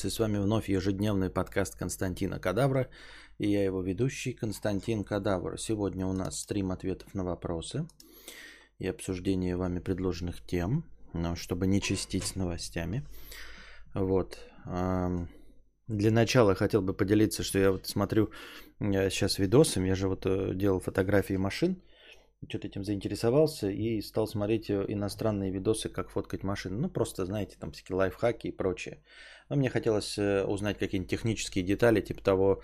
С вами вновь ежедневный подкаст Константина Кадавра. И я его ведущий Константин Кадавр. Сегодня у нас стрим ответов на вопросы и обсуждение вами предложенных тем, ну, чтобы не чистить с новостями. Вот. Для начала хотел бы поделиться, что я вот смотрю сейчас видосы. Я же вот э, делал фотографии машин что-то этим заинтересовался и стал смотреть э, иностранные видосы, как фоткать машины. Ну, просто, знаете, там всякие лайфхаки и прочее. Но мне хотелось э, узнать какие-нибудь технические детали, типа того,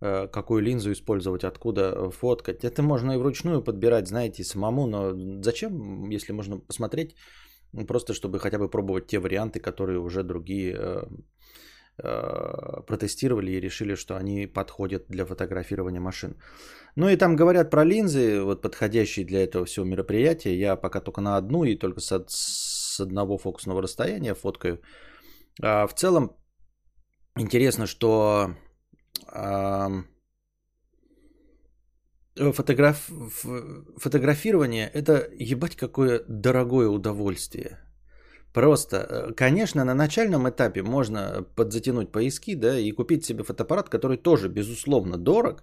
э, какую линзу использовать, откуда фоткать. Это можно и вручную подбирать, знаете, самому, но зачем, если можно посмотреть, просто чтобы хотя бы пробовать те варианты, которые уже другие протестировали и решили, что они подходят для фотографирования машин. Ну и там говорят про линзы, вот подходящие для этого всего мероприятия. Я пока только на одну и только с, с одного фокусного расстояния фоткаю. А в целом интересно, что а, фотограф, фотографирование это ебать какое дорогое удовольствие. Просто, э, конечно, на начальном этапе можно подзатянуть поиски, да, и купить себе фотоаппарат, который тоже, безусловно, дорог,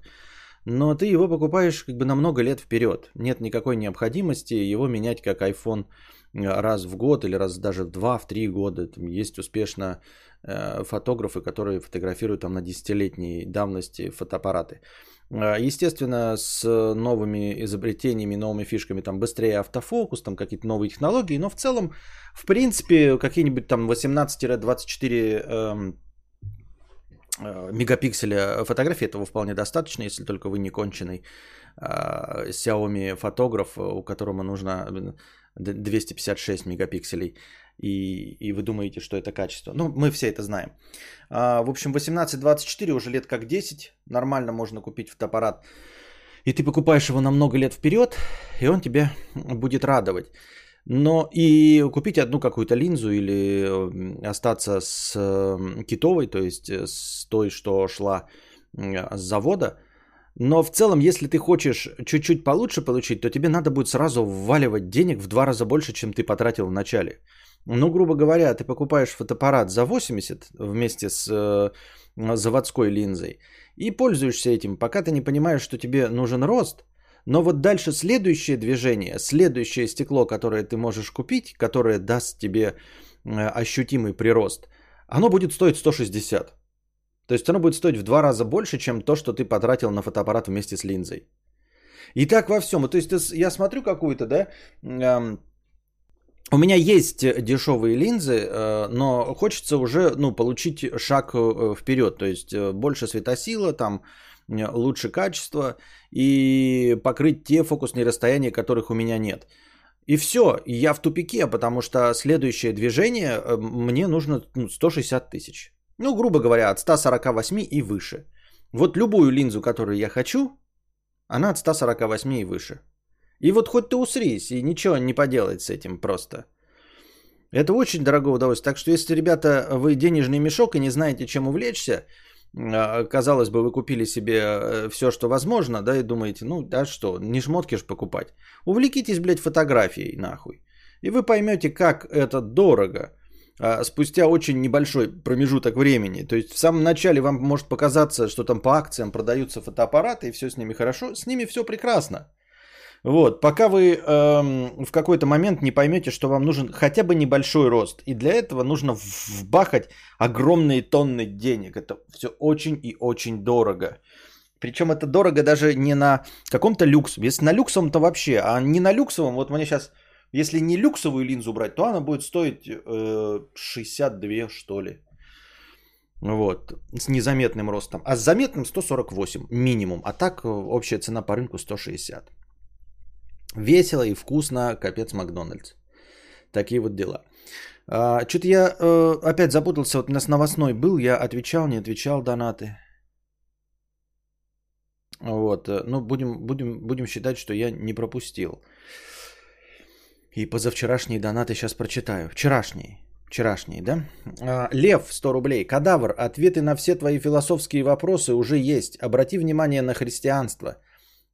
но ты его покупаешь как бы на много лет вперед. Нет никакой необходимости его менять как iPhone э, раз в год или раз даже два, в три года. Там есть успешно э, фотографы, которые фотографируют там на десятилетней давности фотоаппараты. Э, естественно, с новыми изобретениями, новыми фишками, там быстрее автофокус, там какие-то новые технологии, но в целом, в принципе, какие-нибудь там 18-24 Э, мегапикселя фотографии, этого вполне достаточно, если только вы не конченый э, Xiaomi фотограф, у которого нужно 256 мегапикселей, и, и вы думаете, что это качество. Ну, мы все это знаем. А, в общем, 18-24 уже лет как 10, нормально можно купить фотоаппарат, и ты покупаешь его на много лет вперед, и он тебя будет радовать. Но и купить одну какую-то линзу или остаться с китовой, то есть э, с той, что шла с завода. Но в целом, если ты хочешь чуть-чуть получше получить, то тебе надо будет сразу вваливать денег в два раза больше, чем ты потратил в начале. Ну, грубо говоря, ты покупаешь фотоаппарат за 80 вместе с э, заводской линзой и пользуешься этим, пока ты не понимаешь, что тебе нужен рост – но вот дальше следующее движение, следующее стекло, которое ты можешь купить, которое даст тебе э, ощутимый прирост, оно будет стоить 160. То есть оно будет стоить в два раза больше, чем то, что ты потратил на фотоаппарат вместе с линзой. И так во всем. То есть я смотрю какую-то, да, у меня есть дешевые линзы, э, но хочется уже, ну, получить шаг э, вперед. То есть больше светосила, там, лучше качество и покрыть те фокусные расстояния, которых у меня нет. И все, я в тупике, потому что следующее движение э, мне нужно 160 ну, тысяч. Ну, грубо говоря, от 148 и выше. Вот любую линзу, которую я хочу, она от 148 и выше. И вот хоть ты усрись, и ничего не поделать с этим просто. Это очень дорогое удовольствие. Так что если, ребята, вы денежный мешок и не знаете, чем увлечься, казалось бы, вы купили себе э, все, что возможно, да, и думаете, ну, да что, не шмотки ж покупать. Увлекитесь, блядь, фотографией, нахуй. И вы поймете, как это дорого а, спустя очень небольшой промежуток времени. То есть в самом начале вам может показаться, что там по акциям продаются фотоаппараты, и все с ними хорошо. С ними все прекрасно. Вот, пока вы эм, в какой-то момент не поймете, что вам нужен хотя бы небольшой рост. И для этого нужно вбахать огромные тонны денег. Это все очень и очень дорого. Причем это дорого даже не на каком-то люксе. Если на люксовом, то вообще. А не на люксовом, вот мне сейчас, если не люксовую линзу брать, то она будет стоить э, 62, что ли. Вот, с незаметным ростом. А с заметным 148 минимум. А так э, общая цена по рынку 160. Весело и вкусно, капец Макдональдс. Такие вот дела. А, Что-то я э, опять запутался, вот у нас новостной был, я отвечал, не отвечал донаты. Вот, э, ну будем, будем, будем считать, что я не пропустил. И позавчерашние донаты сейчас прочитаю. Вчерашние. Вчерашние, да? А, Лев, 100 рублей. Кадавр, ответы на все твои философские вопросы уже есть. Обрати внимание на христианство –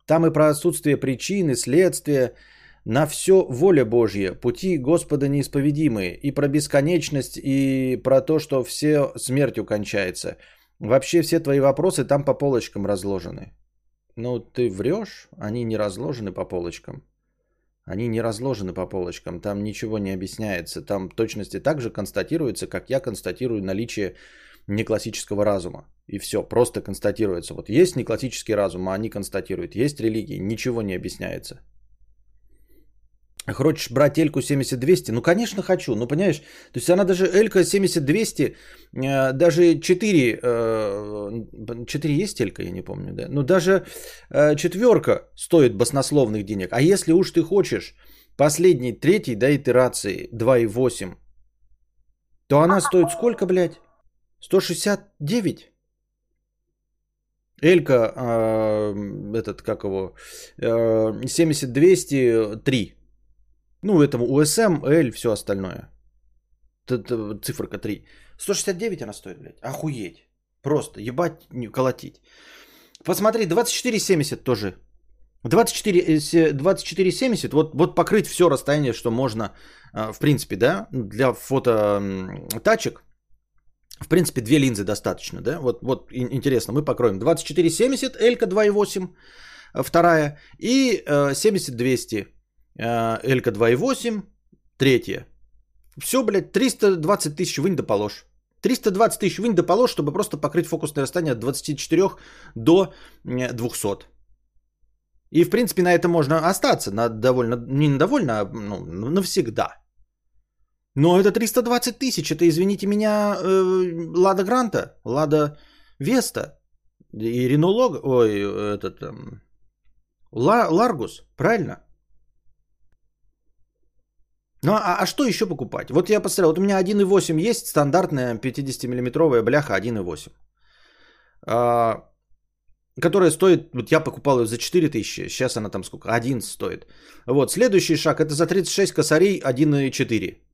там и про отсутствие причины, следствия, На все воля Божья, пути Господа неисповедимые, и про бесконечность, и про то, что все смертью кончается. Вообще все твои вопросы там по полочкам разложены. Ну, ты врешь, они не разложены по полочкам. Они не разложены по полочкам, там ничего не объясняется. Там точности так же констатируется, как я констатирую наличие неклассического разума. И все, просто констатируется. Вот есть неклассический разум, а они констатируют. Есть религии, ничего не объясняется. Хочешь брать Эльку 70-200? Ну, конечно, хочу. Ну, понимаешь, то есть она даже Элька 70-200, э, даже 4, 4 э, есть Элька, я не помню, да? Ну, даже э, четверка стоит баснословных денег. А если уж ты хочешь последней, третьей, да, итерации 2,8, то она стоит сколько, блядь? 169? Элька, этот, как его, 70-200, 3. Ну, этому USM, L, все остальное. Циферка 3. 169 она стоит, блядь. Охуеть. Просто ебать, колотить. Посмотри, 24,70 тоже. 24, 24,70, э, вот, вот покрыть все расстояние, что можно, а, в принципе, да, для фото тачек. В принципе, две линзы достаточно, да? Вот, вот интересно, мы покроем 24,70, Элька 2,8, вторая, и 70-200 Элька 2.8, третья. Все, блядь, 320 тысяч вынь да положь. 320 тысяч вынь да положь, чтобы просто покрыть фокусное расстояние от 24 до 200. И, в принципе, на это можно остаться на довольно, не довольно, а ну, навсегда. Но это 320 тысяч, это, извините меня, э, Лада Гранта, Лада Веста и Рено Лог, ой, этот, эм, Ларгус, правильно? Ну а, а что еще покупать? Вот я посмотрел, вот у меня 1.8 есть, стандартная 50-миллиметровая бляха 1.8. А, которая стоит, вот я покупал ее за 4 тысячи, сейчас она там сколько, 11 стоит. Вот, следующий шаг, это за 36 косарей 1.4.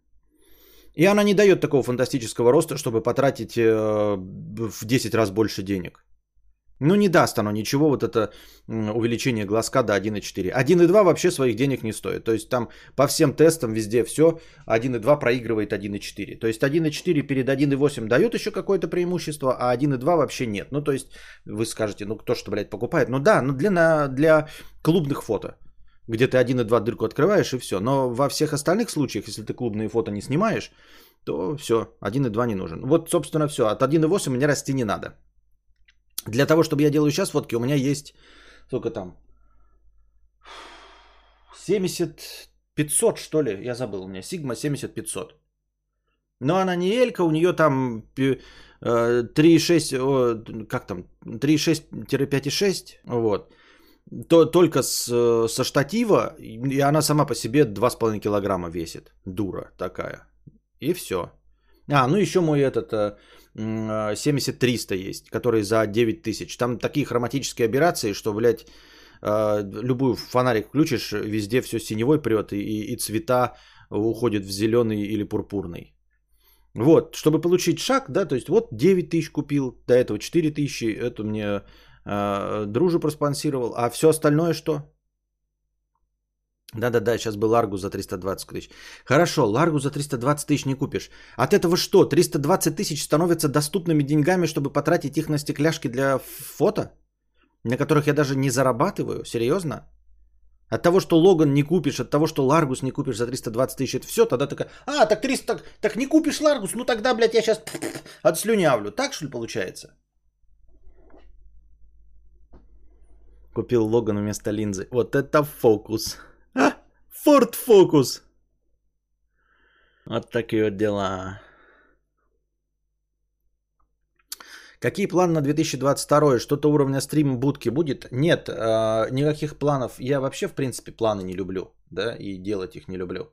И она не дает такого фантастического роста, чтобы потратить э, в 10 раз больше денег. Ну, не даст оно ничего, вот это увеличение глазка до 1,4. 1,2 вообще своих денег не стоит. То есть там по всем тестам везде все 1,2 проигрывает 1,4. То есть 1,4 перед 1,8 дает еще какое-то преимущество, а 1,2 вообще нет. Ну, то есть вы скажете, ну, кто что, блядь, покупает? Ну да, ну для, на, для клубных фото. Где ты 1,2 дырку открываешь и все. Но во всех остальных случаях, если ты клубные фото не снимаешь, то все, 1,2 не нужен. Вот, собственно, все. От 1,8 мне расти не надо. Для того, чтобы я делаю сейчас фотки, у меня есть, сколько там, 70 500, что ли, я забыл, у меня Sigma 70-500. Но она не Элька, у нее там 3,6, как там, 3,6-5,6, вот. То, только с, со штатива, и она сама по себе 2,5 килограмма весит, дура такая. И все. А, ну еще мой этот 70-300 а, есть, который за 9 тысяч. Там такие хроматические операции, что, блядь, любую фонарик включишь, везде все синевой прет, и, и цвета уходят в зеленый или пурпурный. Вот, чтобы получить шаг, да, то есть вот 9 тысяч купил, до этого 4 тысячи, это мне э, дружи проспонсировал, а все остальное что? Да-да-да, сейчас был Ларгу за 320 тысяч. Хорошо, Ларгу за 320 тысяч не купишь. От этого что, 320 тысяч становятся доступными деньгами, чтобы потратить их на стекляшки для фото? На которых я даже не зарабатываю? Серьезно? От того, что Логан не купишь, от того, что Ларгус не купишь за 320 тысяч, это все, тогда такая, а, так 300, так, так не купишь Ларгус, ну тогда, блядь, я сейчас отслюнявлю. Так, что ли, получается? Купил Логан вместо линзы. Вот это фокус. Форд Фокус. Вот такие вот дела. Какие планы на 2022? Что-то уровня стрим будки будет? Нет, э, никаких планов. Я вообще, в принципе, планы не люблю. Да, и делать их не люблю.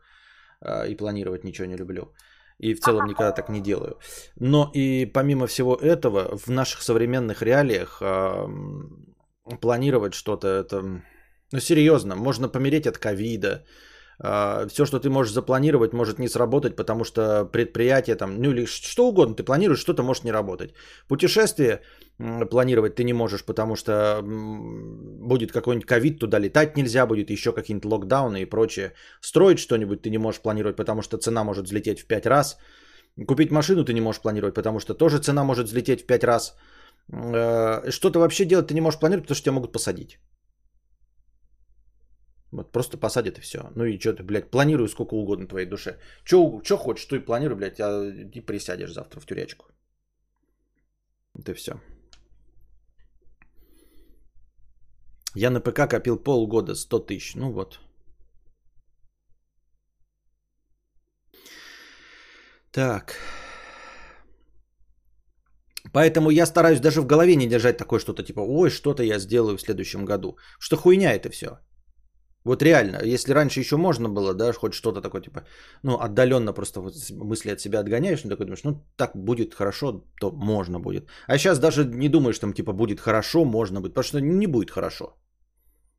Э, и планировать ничего не люблю. И в целом никогда так не делаю. Но и помимо всего этого, в наших современных реалиях планировать что-то, это ну, серьезно, можно помереть от ковида, А, все, что ты можешь запланировать, может не сработать, потому что предприятие там, ну или что угодно ты планируешь, что-то может не работать. Путешествие планировать ты не можешь, потому что будет какой-нибудь ковид, туда летать нельзя будет, еще какие-нибудь локдауны и прочее. Строить что-нибудь ты не можешь планировать, потому что цена может взлететь в 5 раз. Купить машину ты не можешь планировать, потому что тоже цена может взлететь в 5 раз. Э, что-то вообще делать ты не можешь планировать, потому что тебя могут посадить. Вот просто посадят и все. Ну и что ты, блядь, планирую сколько угодно твоей душе. Что хочешь, то и планируй, блядь, а и присядешь завтра в тюрячку. Это все. Я на ПК копил полгода, 100 тысяч. Ну вот. Так. Поэтому я стараюсь даже в голове не держать такое что-то типа, ой, что-то я сделаю в следующем году. Что хуйня это все. Вот реально, если раньше еще можно было, да, хоть что-то такое, типа, ну, отдаленно просто мысли от себя отгоняешь, ну, такой думаешь, ну, так будет хорошо, то можно будет. А сейчас даже не думаешь, там, типа, будет хорошо, можно будет, потому что не будет хорошо.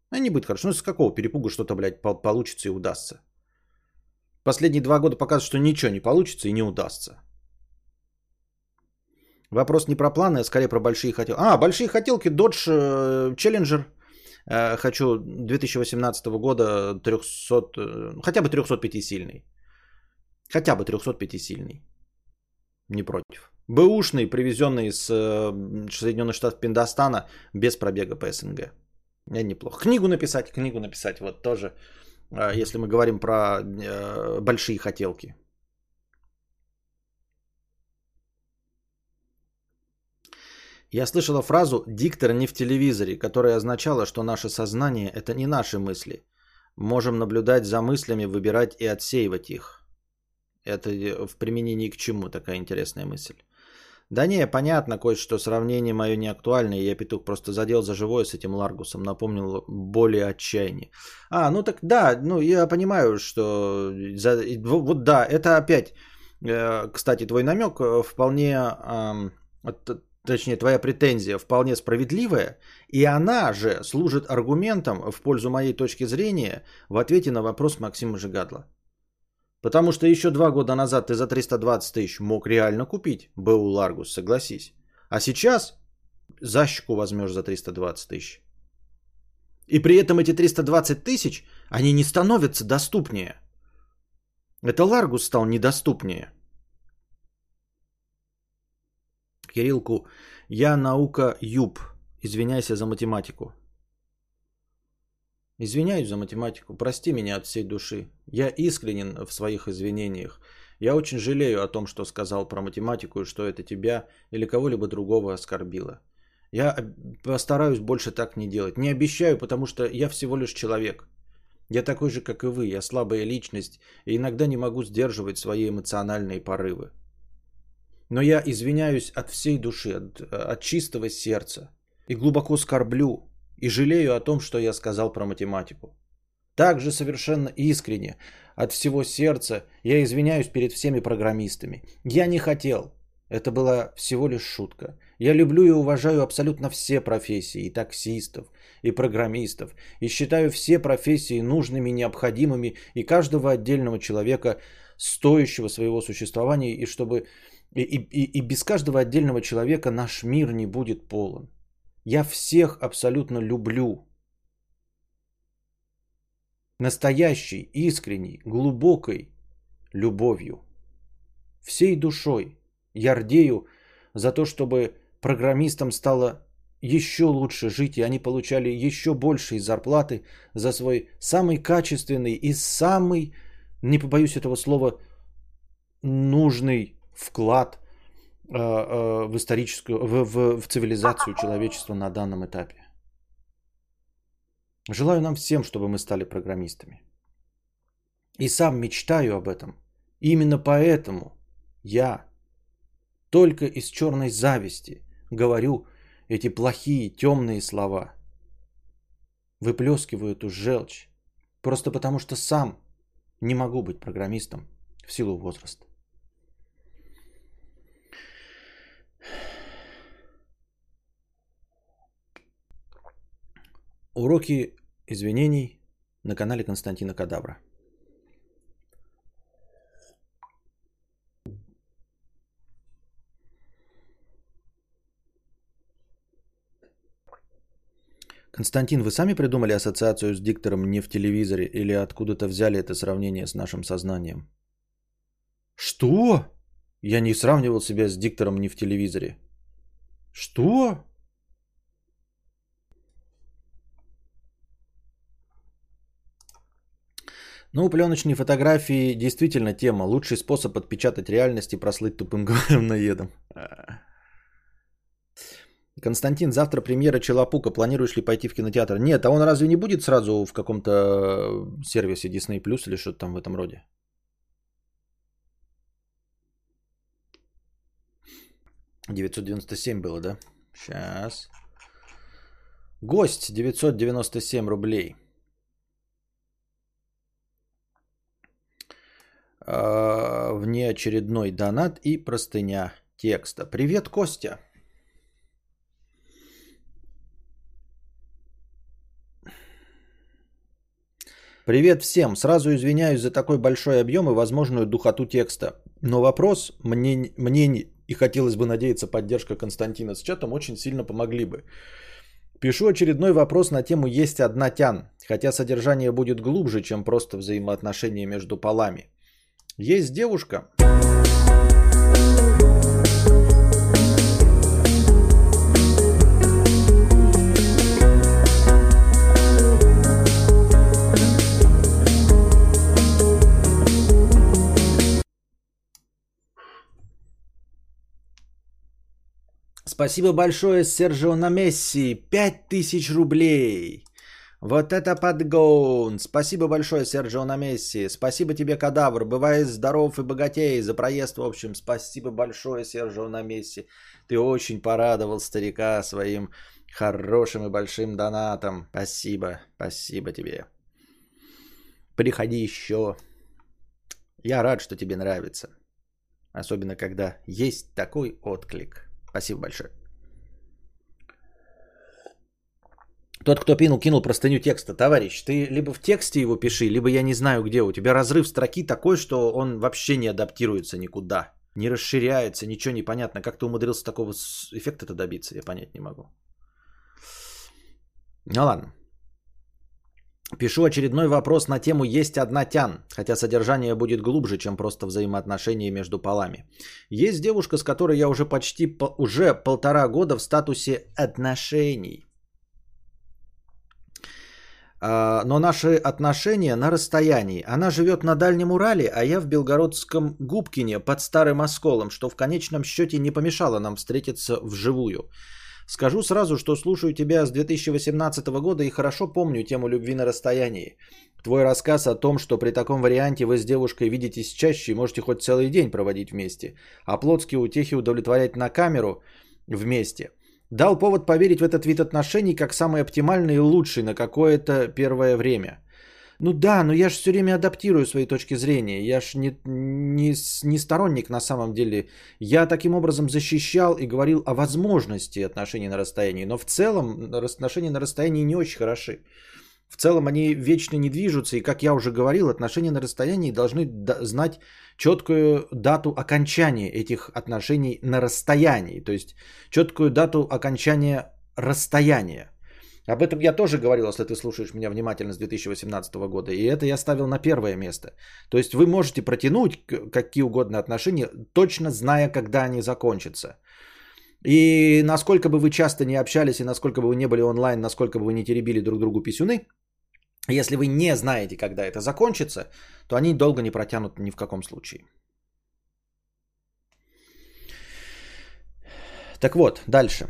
А не будет хорошо. Ну, с какого перепугу что-то, блядь, получится и удастся? Последние два года показывают, что ничего не получится и не удастся. Вопрос не про планы, а скорее про большие хотелки. А, большие хотелки, Dodge э, Challenger. Э, хочу 2018 года 300, э, хотя бы 305 сильный. Хотя бы 305 сильный. Не против. Бэушный, привезенный из Соединенных Штатов Пиндостана, без пробега по СНГ. Не, неплохо. Книгу написать, книгу написать, вот тоже, если мы говорим про большие хотелки. Я слышала фразу «диктор не в телевизоре», которая означала, что наше сознание – это не наши мысли. Можем наблюдать за мыслями, выбирать и отсеивать их. Это в применении к чему такая интересная мысль? Да не, понятно, кое-что сравнение мое не актуальное, я петух просто задел за живое с этим Ларгусом, напомнил более отчаяние. А, ну так да, ну я понимаю, что... За, вот да, это опять, э, кстати, твой намек э, вполне точнее, твоя претензия вполне справедливая, и она же служит аргументом в пользу моей точки зрения в ответе на вопрос Максима Жигадла. Потому что еще два года назад ты за 320 тысяч мог реально купить БУ Ларгус, согласись. А сейчас защику возьмешь за 320 тысяч. И при этом эти 320 тысяч, они не становятся доступнее. Это Ларгус стал недоступнее. Кириллку, я наука юб. Извиняйся за математику. Извиняюсь за математику. Прости меня от всей души. Я искренен в своих извинениях. Я очень жалею о том, что сказал про математику и что это тебя или кого-либо другого оскорбило. Я постараюсь больше так не делать. Не обещаю, потому что я всего лишь человек. Я такой же, как и вы. Я слабая личность и иногда не могу сдерживать свои эмоциональные порывы. Но я извиняюсь от всей души, от, от чистого сердца. И глубоко скорблю и жалею о том, что я сказал про математику. Также совершенно искренне, от всего сердца, я извиняюсь перед всеми программистами. Я не хотел. Это была всего лишь шутка. Я люблю и уважаю абсолютно все профессии, и таксистов, и программистов, и считаю все профессии нужными, необходимыми, и каждого отдельного человека, стоящего своего существования, и чтобы и, и, и без каждого отдельного человека наш мир не будет полон. Я всех абсолютно люблю. Настоящей, искренней, глубокой любовью. Всей душой я рдею за то, чтобы программистам стало еще лучше жить, и они получали еще большие зарплаты за свой самый качественный и самый, не побоюсь этого слова, нужный вклад э, э, в историческую, в, в, в цивилизацию человечества на данном этапе. Желаю нам всем, чтобы мы стали программистами. И сам мечтаю об этом. Именно поэтому я только из черной зависти говорю эти плохие, темные слова. Выплескиваю эту желчь. Просто потому что сам не могу быть программистом в силу возраста. Уроки извинений на канале Константина Кадавра. Константин, вы сами придумали ассоциацию с диктором не в телевизоре или откуда-то взяли это сравнение с нашим сознанием? Что? Я не сравнивал себя с диктором не в телевизоре. Что? Ну, пленочные фотографии действительно тема. Лучший способ отпечатать реальность и прослыть тупым говноедом. Константин, завтра премьера Челопука. Планируешь ли пойти в кинотеатр? Нет, а он разве не будет сразу в каком-то э, сервисе Disney Plus или что-то там в этом роде? «997 было, да? Сейчас. Гость 997 рублей. Внеочередной донат и простыня текста. Привет, Костя. Привет всем. Сразу извиняюсь за такой большой объем и возможную духоту текста. Но вопрос мне, мне и хотелось бы надеяться поддержка Константина с чатом очень сильно помогли бы. Пишу очередной вопрос на тему «Есть одна тян», хотя содержание будет глубже, чем просто взаимоотношения между полами. Есть девушка, Спасибо большое, Сержио на Месси. 5000 рублей. Вот это подгон. Спасибо большое, Серджио на Месси. Спасибо тебе, Кадавр. Бывай здоров и богатей за проезд, в общем. Спасибо большое, Серджио на Месси. Ты очень порадовал старика своим хорошим и большим донатом. Спасибо, спасибо тебе. Приходи еще. Я рад, что тебе нравится. Особенно, когда есть такой отклик. Спасибо большое. Тот, кто пинул, кинул простыню текста. Товарищ, ты либо в тексте его пиши, либо я не знаю где. У тебя разрыв строки такой, что он вообще не адаптируется никуда. Не расширяется, ничего не понятно. Как ты умудрился такого эффекта-то добиться, я понять не могу. Ну ладно. Пишу очередной вопрос на тему «Есть одна тян», хотя содержание будет глубже, чем просто взаимоотношения между полами. Есть девушка, с которой я уже почти уже полтора года в статусе отношений. А, но наши отношения на расстоянии. Она живет на Дальнем Урале, а я в Белгородском Губкине под Старым Осколом, что в конечном счете не помешало нам встретиться вживую. Скажу сразу, что слушаю тебя с 2018 года и хорошо помню тему любви на расстоянии. Твой рассказ о том, что при таком варианте вы с девушкой видитесь чаще и можете хоть целый день проводить вместе, а плотские утехи удовлетворять на камеру вместе – дал повод поверить в этот вид отношений как самый оптимальный и лучший на какое-то первое время. Ну да, но я же все время адаптирую свои точки зрения. Я ж не, не, не сторонник на самом деле. Я таким образом защищал и говорил о возможности отношений на расстоянии. Но в целом отношения на расстоянии не очень хороши. В целом они вечно не движутся. И как я уже говорил, отношения на расстоянии должны знать четкую дату окончания этих отношений на расстоянии. То есть четкую дату окончания расстояния. Об этом я тоже говорил, если ты слушаешь меня внимательно с 2018 года. И это я ставил на первое место. То есть вы можете протянуть какие угодно отношения, точно зная, когда они закончатся. И насколько бы вы часто не общались, и насколько бы вы не были онлайн, насколько бы вы не теребили друг другу писюны, если вы не знаете, когда это закончится, то они долго не протянут ни в каком случае. Так вот, дальше.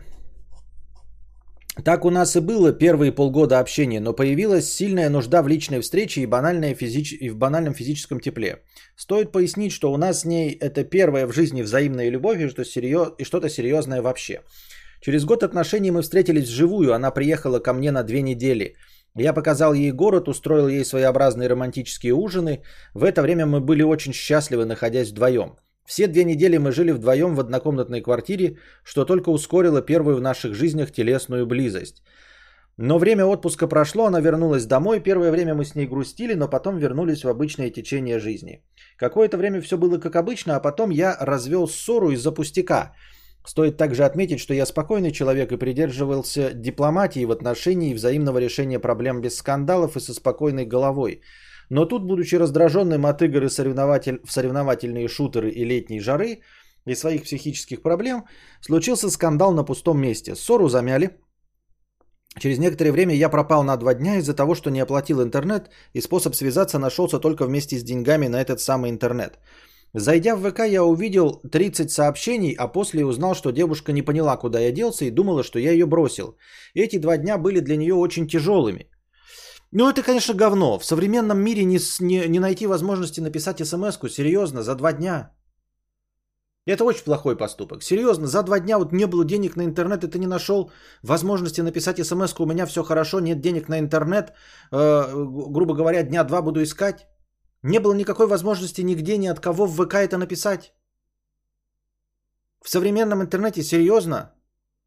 Так у нас и было первые полгода общения, но появилась сильная нужда в личной встрече и, банальная физич... и в банальном физическом тепле. Стоит пояснить, что у нас с ней это первая в жизни взаимная любовь и, что серьез... и что-то серьезное вообще. Через год отношений мы встретились вживую, она приехала ко мне на две недели. Я показал ей город, устроил ей своеобразные романтические ужины. В это время мы были очень счастливы, находясь вдвоем. Все две недели мы жили вдвоем в однокомнатной квартире, что только ускорило первую в наших жизнях телесную близость. Но время отпуска прошло, она вернулась домой. Первое время мы с ней грустили, но потом вернулись в обычное течение жизни. Какое-то время все было как обычно, а потом я развел ссору из-за пустяка. Стоит также отметить, что я спокойный человек и придерживался дипломатии в отношении взаимного решения проблем без скандалов и со спокойной головой. Но тут, будучи раздраженным от игр и соревнователь... в соревновательные шутеры и летней жары и своих психических проблем, случился скандал на пустом месте. Ссору замяли. Через некоторое время я пропал на два дня из-за того, что не оплатил интернет, и способ связаться нашелся только вместе с деньгами на этот самый интернет. Зайдя в ВК, я увидел 30 сообщений, а после узнал, что девушка не поняла, куда я делся, и думала, что я ее бросил. Эти два дня были для нее очень тяжелыми. Ну, это, конечно, говно. В современном мире не, не, не найти возможности написать смс-ку, серьезно, за два дня. Это очень плохой поступок. Серьезно, за два дня вот не было денег на интернет, и ты не нашел возможности написать смс у меня все хорошо, нет денег на интернет, э, грубо говоря, дня два буду искать. Не было никакой возможности нигде, ни от кого в ВК это написать. В современном интернете, серьезно,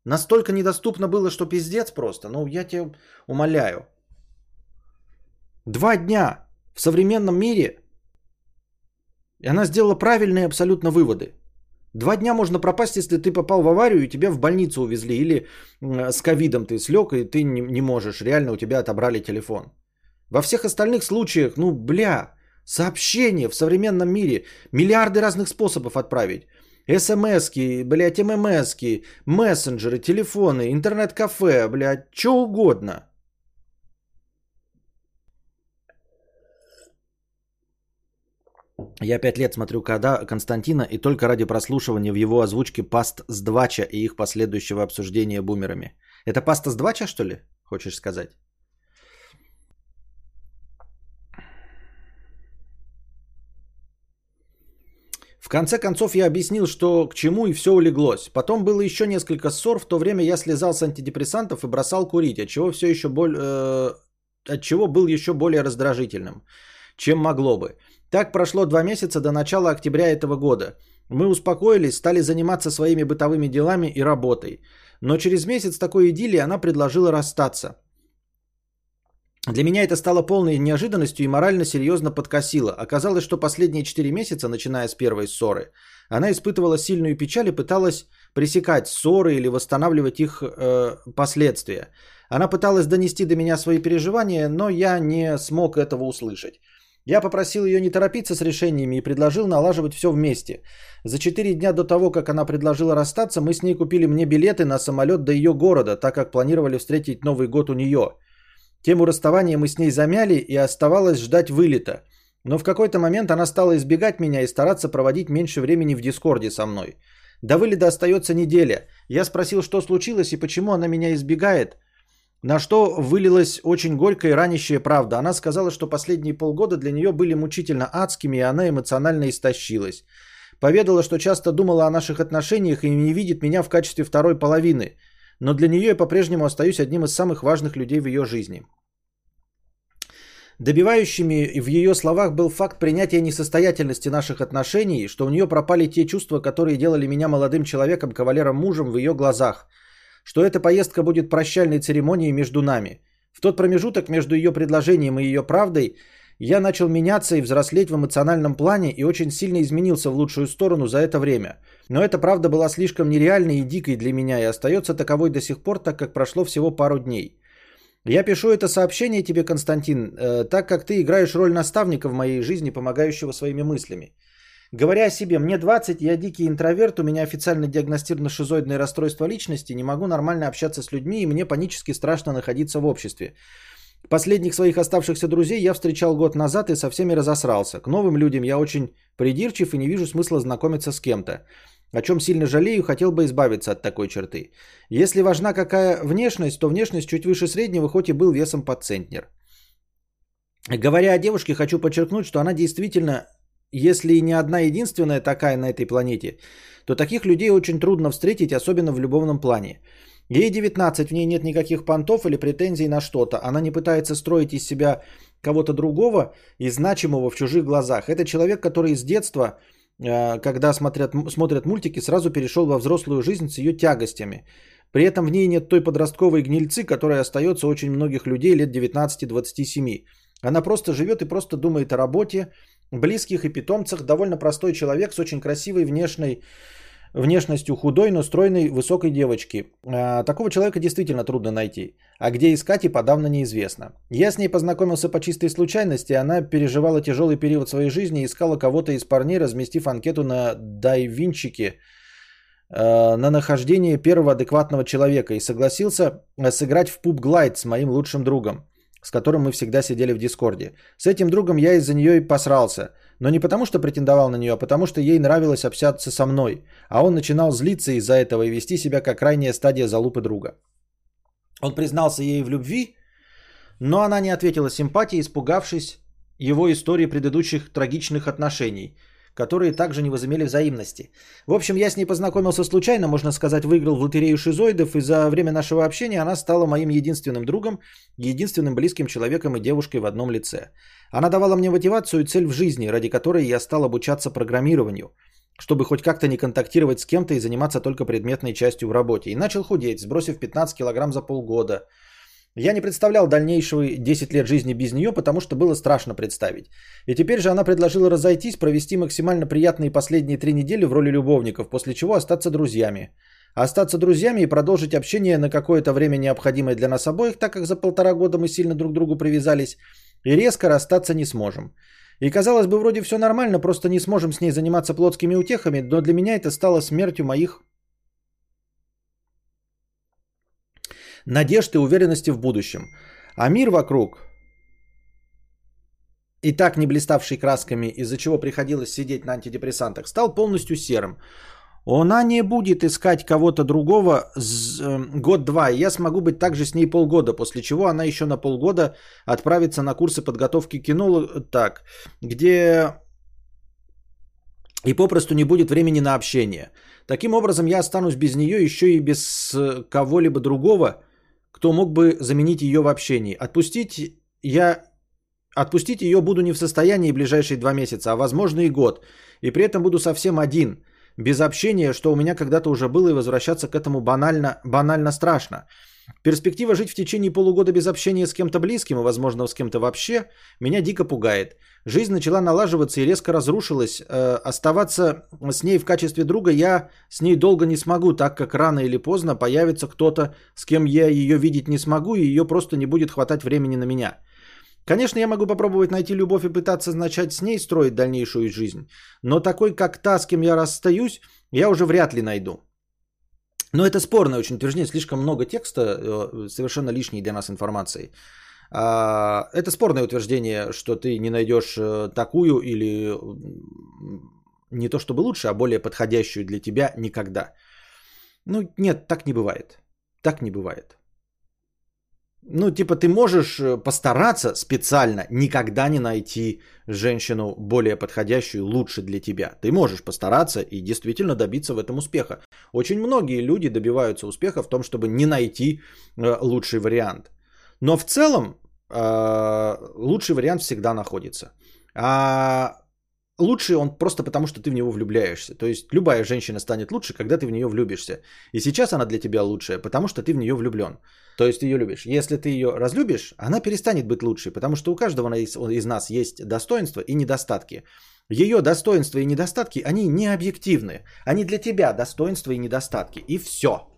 настолько недоступно было, что пиздец просто. Ну, я тебя умоляю. Два дня в современном мире. И она сделала правильные абсолютно выводы. Два дня можно пропасть, если ты попал в аварию и тебя в больницу увезли. Или с ковидом ты слег и ты не, не можешь. Реально у тебя отобрали телефон. Во всех остальных случаях, ну бля, Сообщения в современном мире. Миллиарды разных способов отправить. СМСки, блядь, ММСки, мессенджеры, телефоны, интернет-кафе, блядь, что угодно. Я пять лет смотрю когда Константина и только ради прослушивания в его озвучке паст с двача и их последующего обсуждения бумерами. Это паста с двача, что ли, хочешь сказать? В конце концов я объяснил, что к чему и все улеглось. Потом было еще несколько ссор, в то время я слезал с антидепрессантов и бросал курить, от чего, все еще боль, э, от чего был еще более раздражительным, чем могло бы. Так прошло два месяца до начала октября этого года. Мы успокоились, стали заниматься своими бытовыми делами и работой. Но через месяц такой идиллии она предложила расстаться. Для меня это стало полной неожиданностью и морально серьезно подкосило. Оказалось, что последние 4 месяца, начиная с первой ссоры, она испытывала сильную печаль и пыталась пресекать ссоры или восстанавливать их э, последствия. Она пыталась донести до меня свои переживания, но я не смог этого услышать. Я попросил ее не торопиться с решениями и предложил налаживать все вместе. За 4 дня до того, как она предложила расстаться, мы с ней купили мне билеты на самолет до ее города, так как планировали встретить Новый год у нее – Тему расставания мы с ней замяли и оставалось ждать вылета. Но в какой-то момент она стала избегать меня и стараться проводить меньше времени в Дискорде со мной. До вылета остается неделя. Я спросил, что случилось и почему она меня избегает. На что вылилась очень горькая и ранящая правда. Она сказала, что последние полгода для нее были мучительно адскими, и она эмоционально истощилась. Поведала, что часто думала о наших отношениях и не видит меня в качестве второй половины – но для нее я по-прежнему остаюсь одним из самых важных людей в ее жизни. Добивающими в ее словах был факт принятия несостоятельности наших отношений, что у нее пропали те чувства, которые делали меня молодым человеком, кавалером мужем в ее глазах, что эта поездка будет прощальной церемонией между нами. В тот промежуток между ее предложением и ее правдой я начал меняться и взрослеть в эмоциональном плане и очень сильно изменился в лучшую сторону за это время. Но эта правда была слишком нереальной и дикой для меня и остается таковой до сих пор, так как прошло всего пару дней. Я пишу это сообщение тебе, Константин, э, так как ты играешь роль наставника в моей жизни, помогающего своими мыслями. Говоря о себе, мне 20, я дикий интроверт, у меня официально диагностировано шизоидное расстройство личности, не могу нормально общаться с людьми, и мне панически страшно находиться в обществе. Последних своих оставшихся друзей я встречал год назад и со всеми разосрался. К новым людям я очень придирчив и не вижу смысла знакомиться с кем-то. О чем сильно жалею, хотел бы избавиться от такой черты. Если важна какая внешность, то внешность чуть выше среднего, хоть и был весом под центнер. Говоря о девушке, хочу подчеркнуть, что она действительно, если и не одна единственная такая на этой планете, то таких людей очень трудно встретить, особенно в любовном плане. Ей 19, в ней нет никаких понтов или претензий на что-то. Она не пытается строить из себя кого-то другого и значимого в чужих глазах. Это человек, который с детства, когда смотрят, смотрят мультики, сразу перешел во взрослую жизнь с ее тягостями. При этом в ней нет той подростковой гнильцы, которая остается очень многих людей лет 19-27. Она просто живет и просто думает о работе, близких и питомцах. Довольно простой человек с очень красивой внешней внешностью худой, но стройной, высокой девочки. А, такого человека действительно трудно найти. А где искать и подавно неизвестно. Я с ней познакомился по чистой случайности. Она переживала тяжелый период своей жизни и искала кого-то из парней, разместив анкету на дайвинчике а, на нахождение первого адекватного человека и согласился сыграть в пуб глайд с моим лучшим другом, с которым мы всегда сидели в Дискорде. С этим другом я из-за нее и посрался – но не потому, что претендовал на нее, а потому, что ей нравилось общаться со мной. А он начинал злиться из-за этого и вести себя как крайняя стадия залупы друга. Он признался ей в любви, но она не ответила симпатией, испугавшись его истории предыдущих трагичных отношений – которые также не возымели взаимности. В общем, я с ней познакомился случайно, можно сказать, выиграл в лотерею шизоидов, и за время нашего общения она стала моим единственным другом, единственным близким человеком и девушкой в одном лице. Она давала мне мотивацию и цель в жизни, ради которой я стал обучаться программированию, чтобы хоть как-то не контактировать с кем-то и заниматься только предметной частью в работе. И начал худеть, сбросив 15 килограмм за полгода – я не представлял дальнейшего 10 лет жизни без нее, потому что было страшно представить. И теперь же она предложила разойтись, провести максимально приятные последние три недели в роли любовников, после чего остаться друзьями. Остаться друзьями и продолжить общение на какое-то время необходимое для нас обоих, так как за полтора года мы сильно друг к другу привязались, и резко расстаться не сможем. И казалось бы, вроде все нормально, просто не сможем с ней заниматься плотскими утехами, но для меня это стало смертью моих надежд и уверенности в будущем. А мир вокруг, и так не блиставший красками, из-за чего приходилось сидеть на антидепрессантах, стал полностью серым. Она не будет искать кого-то другого э, год-два, и я смогу быть также с ней полгода, после чего она еще на полгода отправится на курсы подготовки кино, так, где и попросту не будет времени на общение. Таким образом, я останусь без нее еще и без э, кого-либо другого, кто мог бы заменить ее в общении. Отпустить я Отпустить ее буду не в состоянии ближайшие два месяца, а возможно и год. И при этом буду совсем один, без общения, что у меня когда-то уже было, и возвращаться к этому банально, банально страшно. Перспектива жить в течение полугода без общения с кем-то близким, и возможно с кем-то вообще, меня дико пугает. Жизнь начала налаживаться и резко разрушилась. Э, оставаться с ней в качестве друга я с ней долго не смогу, так как рано или поздно появится кто-то, с кем я ее видеть не смогу, и ее просто не будет хватать времени на меня. Конечно, я могу попробовать найти любовь и пытаться начать с ней строить дальнейшую жизнь, но такой, как та, с кем я расстаюсь, я уже вряд ли найду. Но это спорное очень утверждение, слишком много текста, э, совершенно лишней для нас информации. А, это спорное утверждение, что ты не найдешь э, такую или не то чтобы лучше, а более подходящую для тебя никогда. Ну нет, так не бывает. Так не бывает. Ну, типа, ты можешь э, постараться специально никогда не найти женщину более подходящую, лучше для тебя. Ты можешь постараться и действительно добиться в этом успеха. Очень многие люди добиваются успеха в том, чтобы не найти лучший вариант. Но в целом э, лучший вариант всегда находится. А лучший он просто потому, что ты в него влюбляешься. То есть любая женщина станет лучше, когда ты в нее влюбишься. И сейчас она для тебя лучшая, потому что ты в нее влюблен. То есть ее любишь. Если ты ее разлюбишь, она перестанет быть лучшей, потому что у каждого из нас есть достоинства и недостатки. Ее достоинства и недостатки, они не объективны. Они для тебя достоинства и недостатки. И все.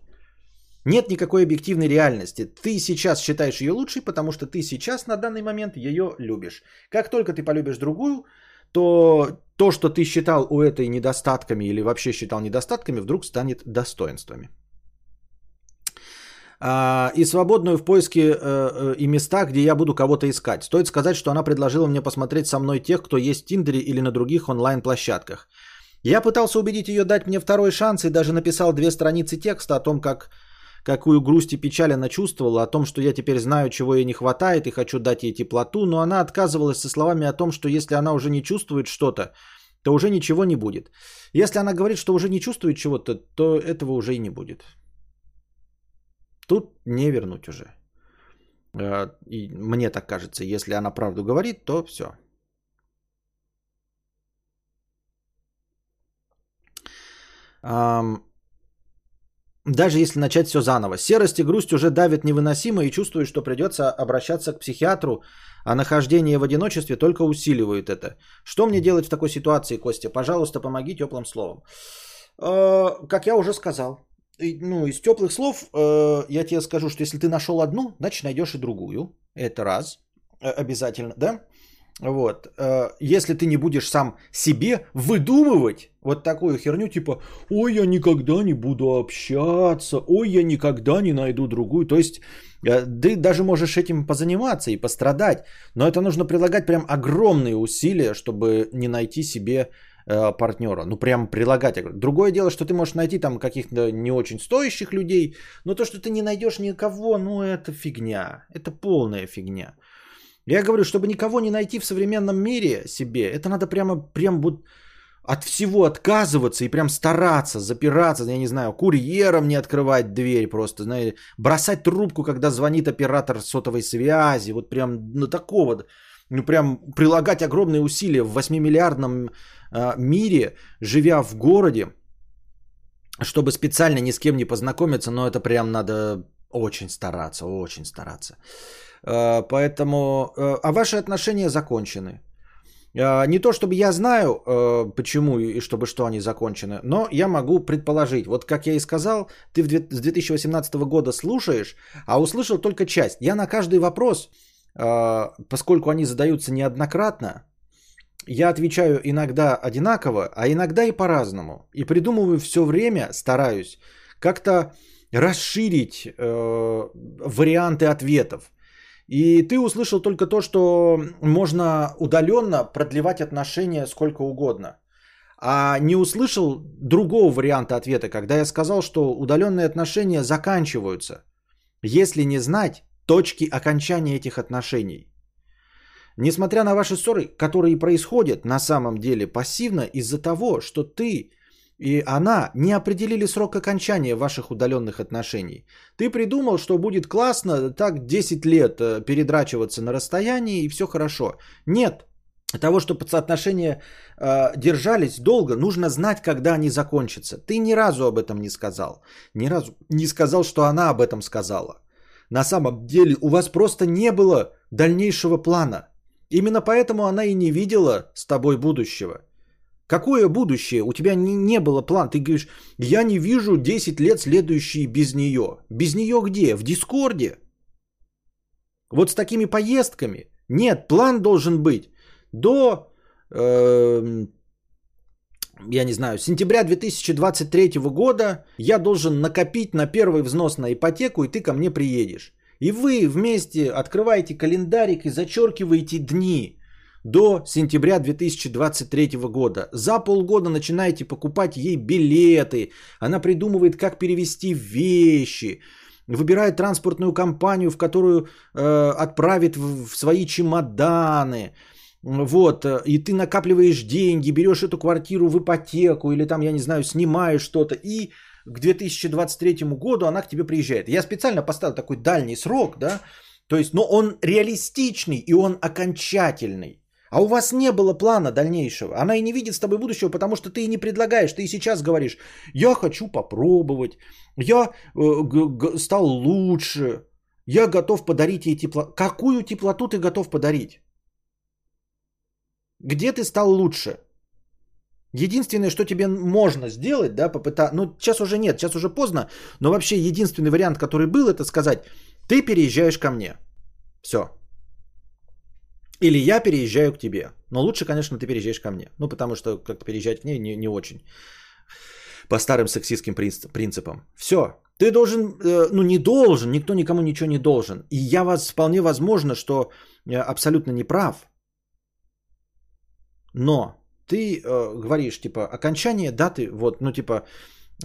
Нет никакой объективной реальности. Ты сейчас считаешь ее лучшей, потому что ты сейчас на данный момент ее любишь. Как только ты полюбишь другую, то то, что ты считал у этой недостатками или вообще считал недостатками, вдруг станет достоинствами. А, и свободную в поиске э, э, и места, где я буду кого-то искать. Стоит сказать, что она предложила мне посмотреть со мной тех, кто есть в Тиндере или на других онлайн-площадках. Я пытался убедить ее дать мне второй шанс и даже написал две страницы текста о том, как какую грусть и печаль она чувствовала, о том, что я теперь знаю, чего ей не хватает и хочу дать ей теплоту, но она отказывалась со словами о том, что если она уже не чувствует что-то, то уже ничего не будет. Если она говорит, что уже не чувствует чего-то, то этого уже и не будет. Тут не вернуть уже. Э, и мне так кажется, если она правду говорит, то все. Даже если начать все заново. Серость и грусть уже давят невыносимо и чувствую, что придется обращаться к психиатру, а нахождение в одиночестве только усиливает это. Что мне делать в такой ситуации, Костя? Пожалуйста, помоги теплым словом. э, как я уже сказал, ну, из теплых слов э, я тебе скажу, что если ты нашел одну, значит найдешь и другую. Это раз. Э, обязательно, да? Вот. Э, если ты не будешь сам себе выдумывать вот такую херню, типа, ой, я никогда не буду общаться, ой, я никогда не найду другую. То есть э, ты даже можешь этим позаниматься и пострадать, но это нужно прилагать прям огромные усилия, чтобы не найти себе э, партнера. Ну, прям прилагать. Другое дело, что ты можешь найти там каких-то не очень стоящих людей, но то, что ты не найдешь никого, ну, это фигня. Это полная фигня. Я говорю, чтобы никого не найти в современном мире себе, это надо прямо, прям вот от всего отказываться и прям стараться, запираться, я не знаю, курьером не открывать дверь просто, знаете, бросать трубку, когда звонит оператор сотовой связи, вот прям, ну такого, ну прям прилагать огромные усилия в 8-миллиардном э, мире, живя в городе, чтобы специально ни с кем не познакомиться, но это прям надо очень стараться, очень стараться. Э, поэтому, э, а ваши отношения закончены. Э, не то чтобы я знаю, почему и чтобы что они закончены, но я могу предположить. Вот как я и сказал, ты с 2018 года слушаешь, а услышал только часть. Я на каждый вопрос, поскольку они задаются неоднократно, я отвечаю иногда одинаково, а иногда и по-разному. И придумываю все время, стараюсь как-то расширить варианты ответов. И ты услышал только то, что можно удаленно продлевать отношения сколько угодно. А не услышал другого варианта ответа, когда я сказал, что удаленные отношения заканчиваются, если не знать точки окончания этих отношений. Несмотря на ваши ссоры, которые происходят на самом деле пассивно из-за того, что ты и она не определили срок окончания ваших удаленных отношений. Ты придумал, что будет классно так 10 лет э, передрачиваться на расстоянии и все хорошо. Нет. Того, чтобы отношения э, держались долго, нужно знать, когда они закончатся. Ты ни разу об этом не сказал. Ни разу не сказал, что она об этом сказала. На самом деле у вас просто не было дальнейшего плана. Именно поэтому она и не видела с тобой будущего. Какое будущее? У тебя не, не было плана. Ты говоришь, я не вижу 10 лет следующие без нее. Без нее где? В Дискорде? Вот с такими поездками? Нет, план должен быть до, э, я не знаю, сентября 2023 года я должен накопить на первый взнос на ипотеку, и ты ко мне приедешь. И вы вместе открываете календарик и зачеркиваете дни до сентября 2023 года. За полгода начинаете покупать ей билеты. Она придумывает, как перевести вещи. Выбирает транспортную компанию, в которую э, отправит в, в свои чемоданы. Вот, и ты накапливаешь деньги, берешь эту квартиру в ипотеку или там, я не знаю, снимаешь что-то. И к 2023 году она к тебе приезжает. Я специально поставил такой дальний срок, да, то есть, но он реалистичный и он окончательный. А у вас не было плана дальнейшего. Она и не видит с тобой будущего, потому что ты и не предлагаешь. Ты и сейчас говоришь, я хочу попробовать, я э, стал лучше, я готов подарить ей теплоту. Какую теплоту ты готов подарить? Где ты стал лучше? Единственное, что тебе можно сделать, да, попытаться, ну сейчас уже нет, сейчас уже поздно, но вообще единственный вариант, который был, это сказать, ты переезжаешь ко мне. Все, или я переезжаю к тебе. Но лучше, конечно, ты переезжаешь ко мне. Ну, потому что как-то переезжать к ней не, не очень. По старым сексистским принципам. Все. Ты должен, э, ну не должен, никто никому ничего не должен. И я вас вполне возможно, что абсолютно не прав. Но ты э, говоришь, типа, окончание даты, вот, ну, типа,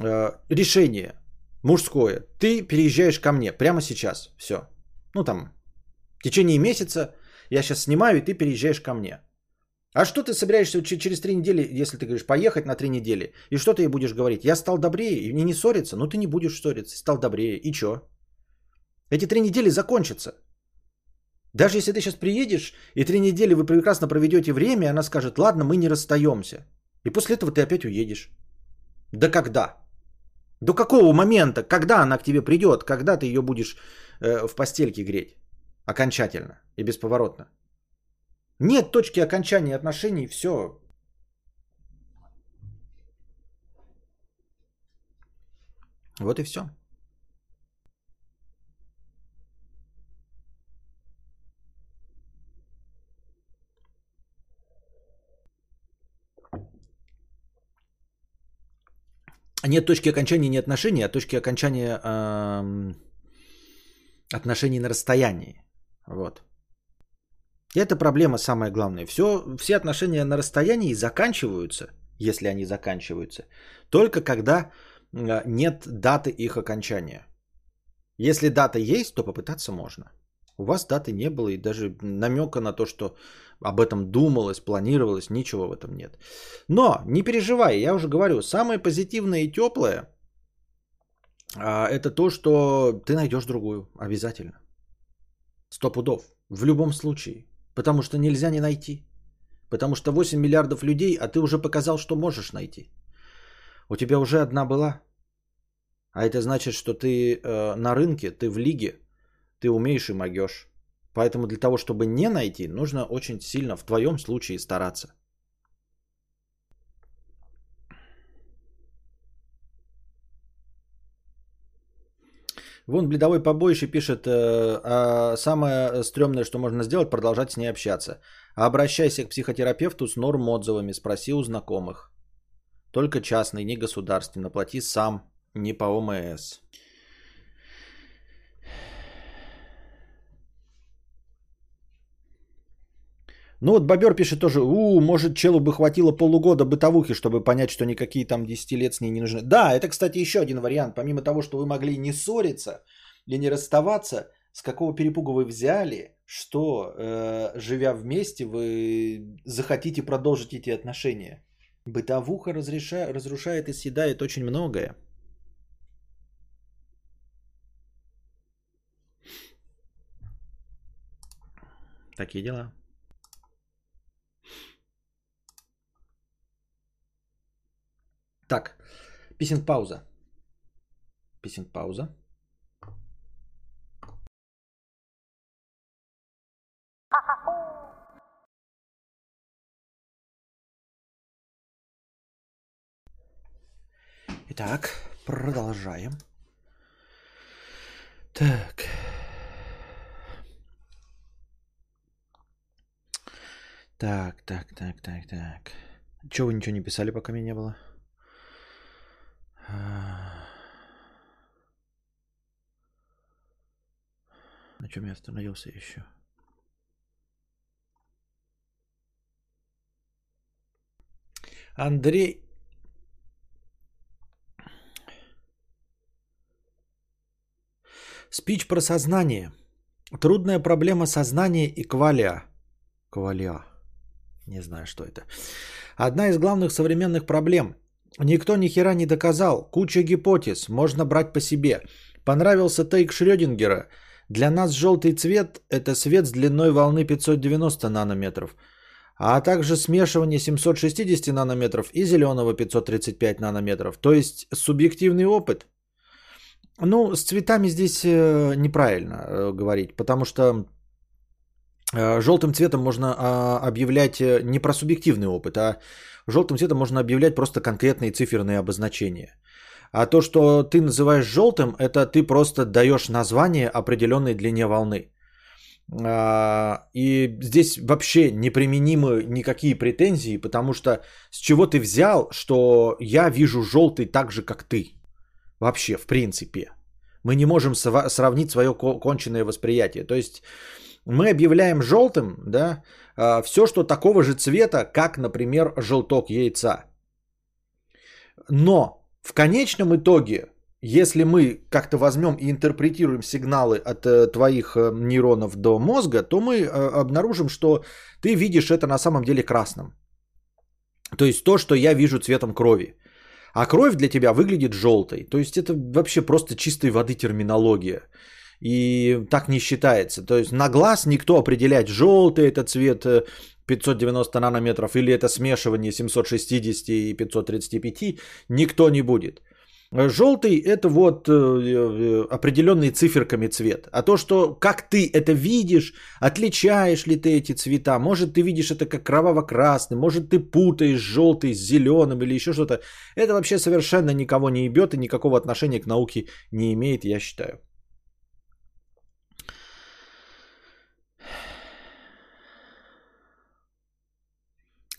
э, решение мужское. Ты переезжаешь ко мне прямо сейчас. Все. Ну, там, в течение месяца я сейчас снимаю, и ты переезжаешь ко мне. А что ты собираешься через три недели, если ты говоришь, поехать на три недели? И что ты ей будешь говорить? Я стал добрее, и мне не ссориться? Ну ты не будешь ссориться, стал добрее. И что? Эти три недели закончатся. Даже если ты сейчас приедешь, и три недели вы прекрасно проведете время, она скажет, ладно, мы не расстаемся. И после этого ты опять уедешь. Да когда? До какого момента? Когда она к тебе придет? Когда ты ее будешь э, в постельке греть? Окончательно и бесповоротно. Нет точки окончания отношений, все. Вот и все. Нет точки окончания не отношений, а точки окончания эм, отношений на расстоянии. Вот. Это проблема самая главная. Все, все отношения на расстоянии заканчиваются, если они заканчиваются, только когда э, нет даты их окончания. Если дата есть, то попытаться можно. У вас даты не было и даже намека на то, что об этом думалось, планировалось, ничего в этом нет. Но не переживай, я уже говорю, самое позитивное и теплое а, это то, что ты найдешь другую обязательно. Сто пудов. В любом случае. Потому что нельзя не найти. Потому что 8 миллиардов людей, а ты уже показал, что можешь найти. У тебя уже одна была. А это значит, что ты э, на рынке, ты в лиге, ты умеешь и могешь. Поэтому для того, чтобы не найти, нужно очень сильно в твоем случае стараться. Вон бледовой побоище пишет, э, а самое стрёмное, что можно сделать, продолжать с ней общаться. Обращайся к психотерапевту с норм отзывами, спроси у знакомых. Только частный, не государственный, плати сам, не по ОМС. Ну вот Бобер пишет тоже, у, может, челу бы хватило полугода бытовухи, чтобы понять, что никакие там 10 лет с ней не нужны. Да, это, кстати, еще один вариант. Помимо того, что вы могли не ссориться или не расставаться, с какого перепуга вы взяли, что, э, живя вместе, вы захотите продолжить эти отношения. Бытовуха разреша... разрушает и съедает очень многое. Такие дела. Так, писинг пауза. Писинг пауза. Итак, продолжаем. Так. Так, так, так, так, так. Чего вы ничего не писали, пока меня не было? На чем я остановился еще? Андрей... Спич про сознание. Трудная проблема сознания и кваля. Кваля. Не знаю, что это. Одна из главных современных проблем – Никто ни хера не доказал. Куча гипотез. Можно брать по себе. Понравился тейк Шрёдингера. Для нас желтый цвет – это свет с длиной волны 590 нанометров. А также смешивание 760 нанометров и зеленого 535 нанометров. То есть субъективный опыт. Ну, с цветами здесь э, неправильно э, говорить, потому что э, желтым цветом можно а, объявлять не про субъективный опыт, а Желтым цветом можно объявлять просто конкретные циферные обозначения. А то, что ты называешь желтым, это ты просто даешь название определенной длине волны. А, и здесь вообще неприменимы никакие претензии, потому что с чего ты взял, что я вижу желтый так же, как ты? Вообще, в принципе. Мы не можем сравнить свое конченное восприятие. То есть мы объявляем желтым, да, все, что такого же цвета, как, например, желток яйца. Но в конечном итоге, если мы как-то возьмем и интерпретируем сигналы от э, твоих э, нейронов до мозга, то мы э, обнаружим, что ты видишь это на самом деле красным. То есть то, что я вижу цветом крови. А кровь для тебя выглядит желтой. То есть это вообще просто чистой воды терминология. И так не считается. То есть на глаз никто определять, желтый это цвет 590 э, нанометров или это смешивание 760 и 535, никто не будет. Желтый это вот э, э, определенный циферками цвет. А то, что как ты это видишь, отличаешь ли ты эти цвета, может ты видишь это как кроваво-красный, может ты путаешь желтый с зеленым или еще что-то. Это вообще совершенно никого не ебет и никакого отношения к науке не имеет, я считаю.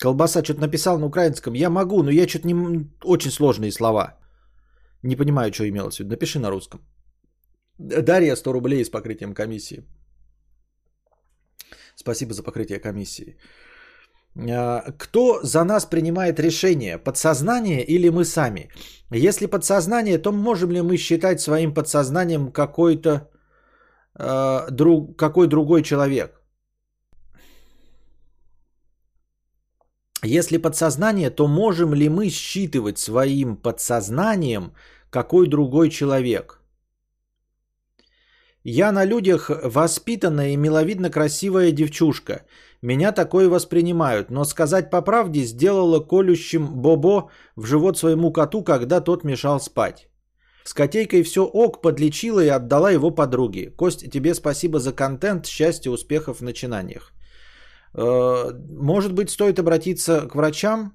Колбаса что-то написал на украинском. Я могу, но я что-то не... Очень сложные слова. Не понимаю, что имелось в виду. Напиши на русском. Дарья 100 рублей с покрытием комиссии. Спасибо за покрытие комиссии. А, кто за нас принимает решение? Подсознание или мы сами? Если подсознание, то можем ли мы считать своим подсознанием какой-то э, друг, какой другой человек? Если подсознание, то можем ли мы считывать своим подсознанием какой другой человек? Я на людях воспитанная и миловидно красивая девчушка. Меня такое воспринимают, но сказать по правде сделала колющим Бобо в живот своему коту, когда тот мешал спать. С котейкой все ок, подлечила и отдала его подруге. Кость, тебе спасибо за контент, счастья, успехов в начинаниях. Э, может быть, стоит обратиться к врачам,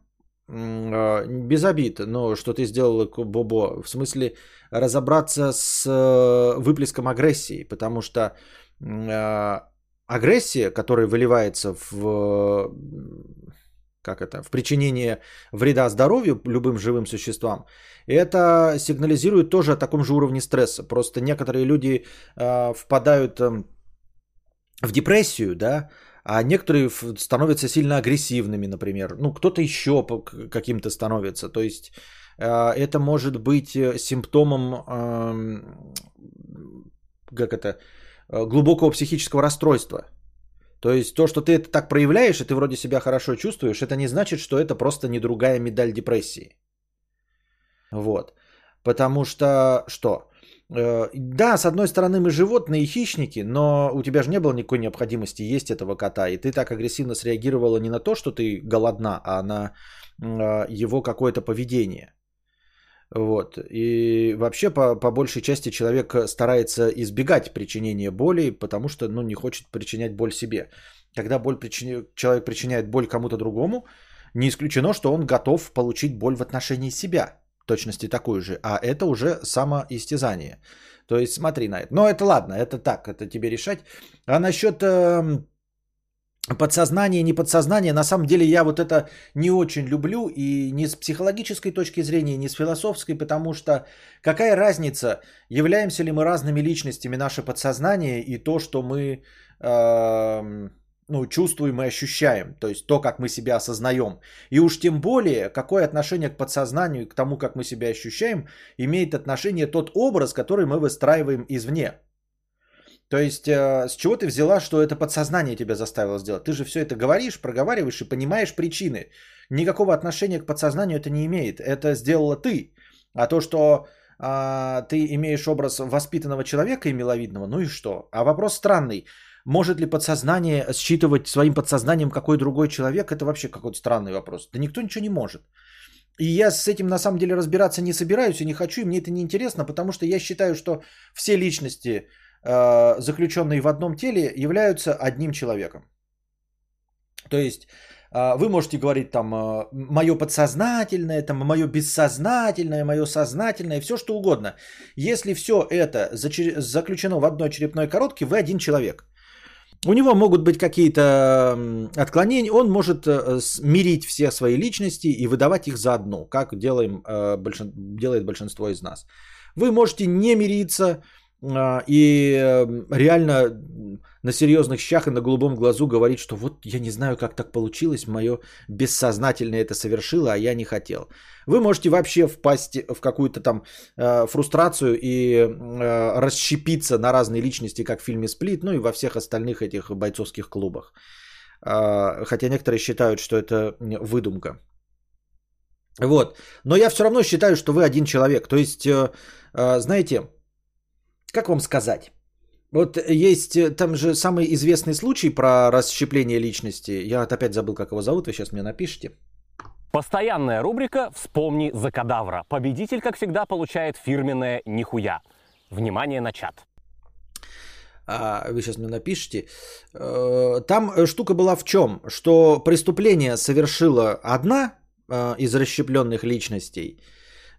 э, без обид, но что ты сделала, Бобо, в смысле разобраться с э, выплеском агрессии, потому что агрессия, которая выливается в как это, в причинение вреда здоровью любым живым существам, это сигнализирует тоже о таком же уровне стресса. Просто некоторые люди э, впадают э, в депрессию, да, а некоторые становятся сильно агрессивными, например. Ну, кто-то еще каким-то становится. То есть э, это может быть э, симптомом, как это, э, глубокого психического расстройства. То есть то, что ты это так проявляешь, и ты вроде себя хорошо чувствуешь, это не значит, что это просто не другая медаль депрессии. Вот. Потому что что? Э, да, с одной стороны мы животные и хищники, но у тебя же не было никакой необходимости есть этого кота, и ты так агрессивно среагировала не на то, что ты голодна, а на э, его какое-то поведение. Вот. И вообще, по, по большей части, человек старается избегать причинения боли, потому что ну, не хочет причинять боль себе. Когда боль причини... человек причиняет боль кому-то другому, не исключено, что он готов получить боль в отношении себя точности такую же, а это уже самоистязание. То есть смотри на это. Но это ладно, это так, это тебе решать. А насчет э, подсознания, не подсознания, на самом деле я вот это не очень люблю и не с психологической точки зрения, не с философской, потому что какая разница, являемся ли мы разными личностями, наше подсознание и то, что мы... Э, ну, чувствуем и ощущаем, то есть то, как мы себя осознаем. И уж тем более, какое отношение к подсознанию, к тому, как мы себя ощущаем, имеет отношение тот образ, который мы выстраиваем извне. То есть, э, с чего ты взяла, что это подсознание тебя заставило сделать? Ты же все это говоришь, проговариваешь и понимаешь причины. Никакого отношения к подсознанию это не имеет. Это сделала ты. А то, что а, ты имеешь образ воспитанного человека и миловидного, ну и что? А вопрос странный. Может ли подсознание считывать своим подсознанием какой другой человек? Это вообще какой-то странный вопрос. Да никто ничего не может. И я с этим на самом деле разбираться не собираюсь и не хочу, и мне это не интересно, потому что я считаю, что все личности, э, заключенные в одном теле, являются одним человеком. То есть э, вы можете говорить там э, мое подсознательное, там мое бессознательное, мое сознательное, все что угодно. Если все это заключено в одной черепной коробке, вы один человек. У него могут быть какие-то отклонения, он может э, мирить все свои личности и выдавать их за одну, как делаем, э, делает большинство из нас. Вы можете не мириться, и эм, реально на серьезных щах и на голубом глазу говорить, что вот я не знаю, как так получилось, мое бессознательное это совершило, а я не хотел. Вы можете вообще впасть в какую-то там э, фрустрацию и э, расщепиться на разные личности, как в фильме «Сплит», ну и во всех остальных этих бойцовских клубах. Э, хотя некоторые считают, что это выдумка. Вот. Но я все равно считаю, что вы один человек. То есть, э, э, знаете, как вам сказать? Вот есть э, там же самый известный случай про расщепление личности. Я вот опять забыл, как его зовут, вы сейчас мне напишите. Постоянная рубрика «Вспомни за кадавра». Победитель, как всегда, получает фирменное «Нихуя». Внимание на чат. А, вы сейчас мне напишите. Э, там штука была в чем? Что преступление совершила одна э, из расщепленных личностей,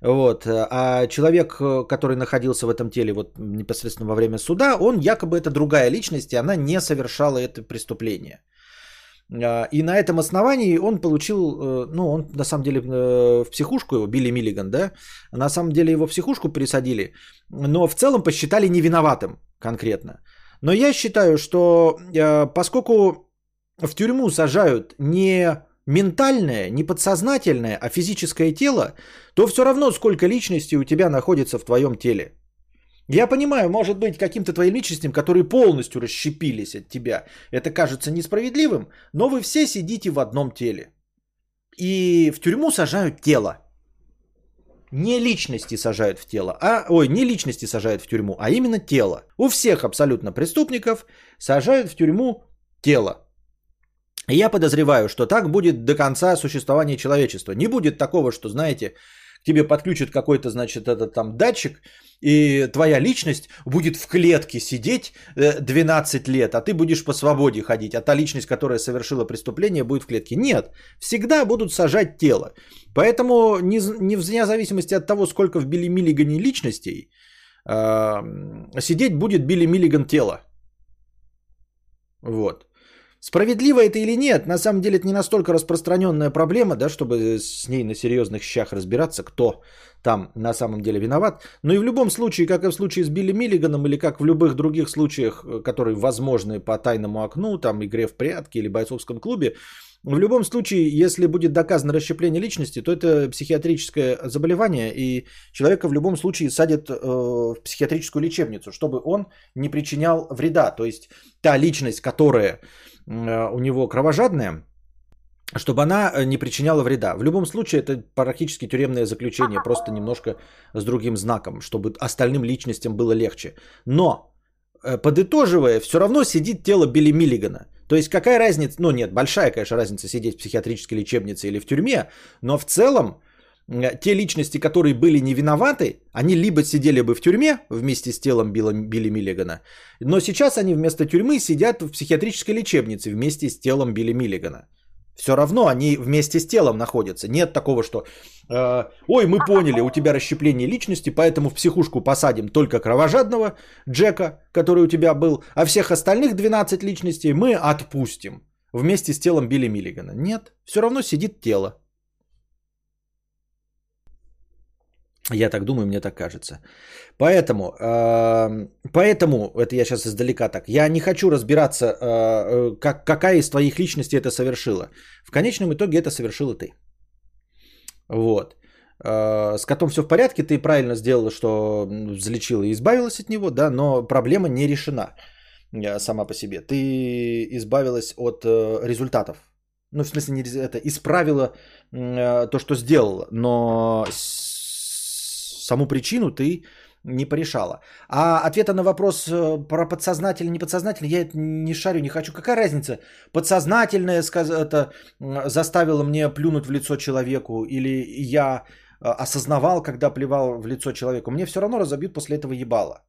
вот, а человек, который находился в этом теле вот непосредственно во время суда, он якобы это другая личность, и она не совершала это преступление. А, и на этом основании он получил, э, ну, он на самом деле э, в психушку его, Билли Миллиган, да, на самом деле его в психушку присадили, но в целом посчитали невиноватым конкретно. Но я считаю, что э, поскольку в тюрьму сажают не ментальное, не подсознательное, а физическое тело, то все равно сколько личностей у тебя находится в твоем теле. Я понимаю, может быть, каким-то твоим личностям, которые полностью расщепились от тебя, это кажется несправедливым, но вы все сидите в одном теле. И в тюрьму сажают тело. Не личности сажают в тело, а, ой, не личности сажают в тюрьму, а именно тело. У всех абсолютно преступников сажают в тюрьму тело. Я подозреваю, что так будет до конца существования человечества. Не будет такого, что, знаете, тебе подключат какой-то, значит, этот там датчик, и твоя личность будет в клетке сидеть 12 э, лет, а ты будешь по свободе ходить, а та личность, которая совершила преступление, будет в клетке. Нет, всегда будут сажать тело. Поэтому не, не вне зависимости от того, сколько в Билли Миллигане личностей, э, сидеть будет Билли Миллиган тело. Вот. Справедливо это или нет, на самом деле это не настолько распространенная проблема, да, чтобы с ней на серьезных щах разбираться, кто там на самом деле виноват. Но и в любом случае, как и в случае с Билли Миллиганом, или как в любых других случаях, э, которые возможны по тайному окну, там игре в прятки или бойцовском клубе, в любом случае, если будет доказано расщепление личности, то это психиатрическое заболевание, и человека в любом случае садят э, в психиатрическую лечебницу, чтобы он не причинял вреда. То есть та личность, которая э, у него кровожадная, чтобы она э, не причиняла вреда. В любом случае, это практически тюремное заключение, просто немножко с другим знаком, чтобы остальным личностям было легче. Но, подытоживая, все равно сидит тело Билли Миллигана. То есть какая разница, ну нет, большая, конечно, разница сидеть в психиатрической лечебнице или в тюрьме, но в целом э, те личности, которые были не виноваты, они либо сидели бы в тюрьме вместе с телом Билла, Билли Миллигана, но сейчас они вместо тюрьмы сидят в психиатрической лечебнице вместе с телом Билли Миллигана. Все равно они вместе с телом находятся. Нет такого, что э, ой, мы поняли, у тебя расщепление личности, поэтому в психушку посадим только кровожадного Джека, который у тебя был, а всех остальных 12 личностей мы отпустим вместе с телом Билли Миллигана. Нет, все равно сидит тело. Я так думаю, мне так кажется. Поэтому, э, поэтому, это я сейчас издалека так, я не хочу разбираться, э, э, как, какая из твоих личностей это совершила. В конечном итоге это совершила ты. Вот. Э, с котом все в порядке, ты правильно сделала, что залечила и избавилась от него, да, но проблема не решена сама по себе. Ты избавилась от результатов. Ну, в смысле, не это, исправила то, что сделала, но саму причину ты не порешала. А ответа на вопрос э, про подсознательно, не подсознательно, я это не шарю, не хочу. Какая разница? Подсознательное это заставило мне плюнуть в лицо человеку, или я э, осознавал, когда плевал в лицо человеку. Мне все равно разобьют после этого ебало.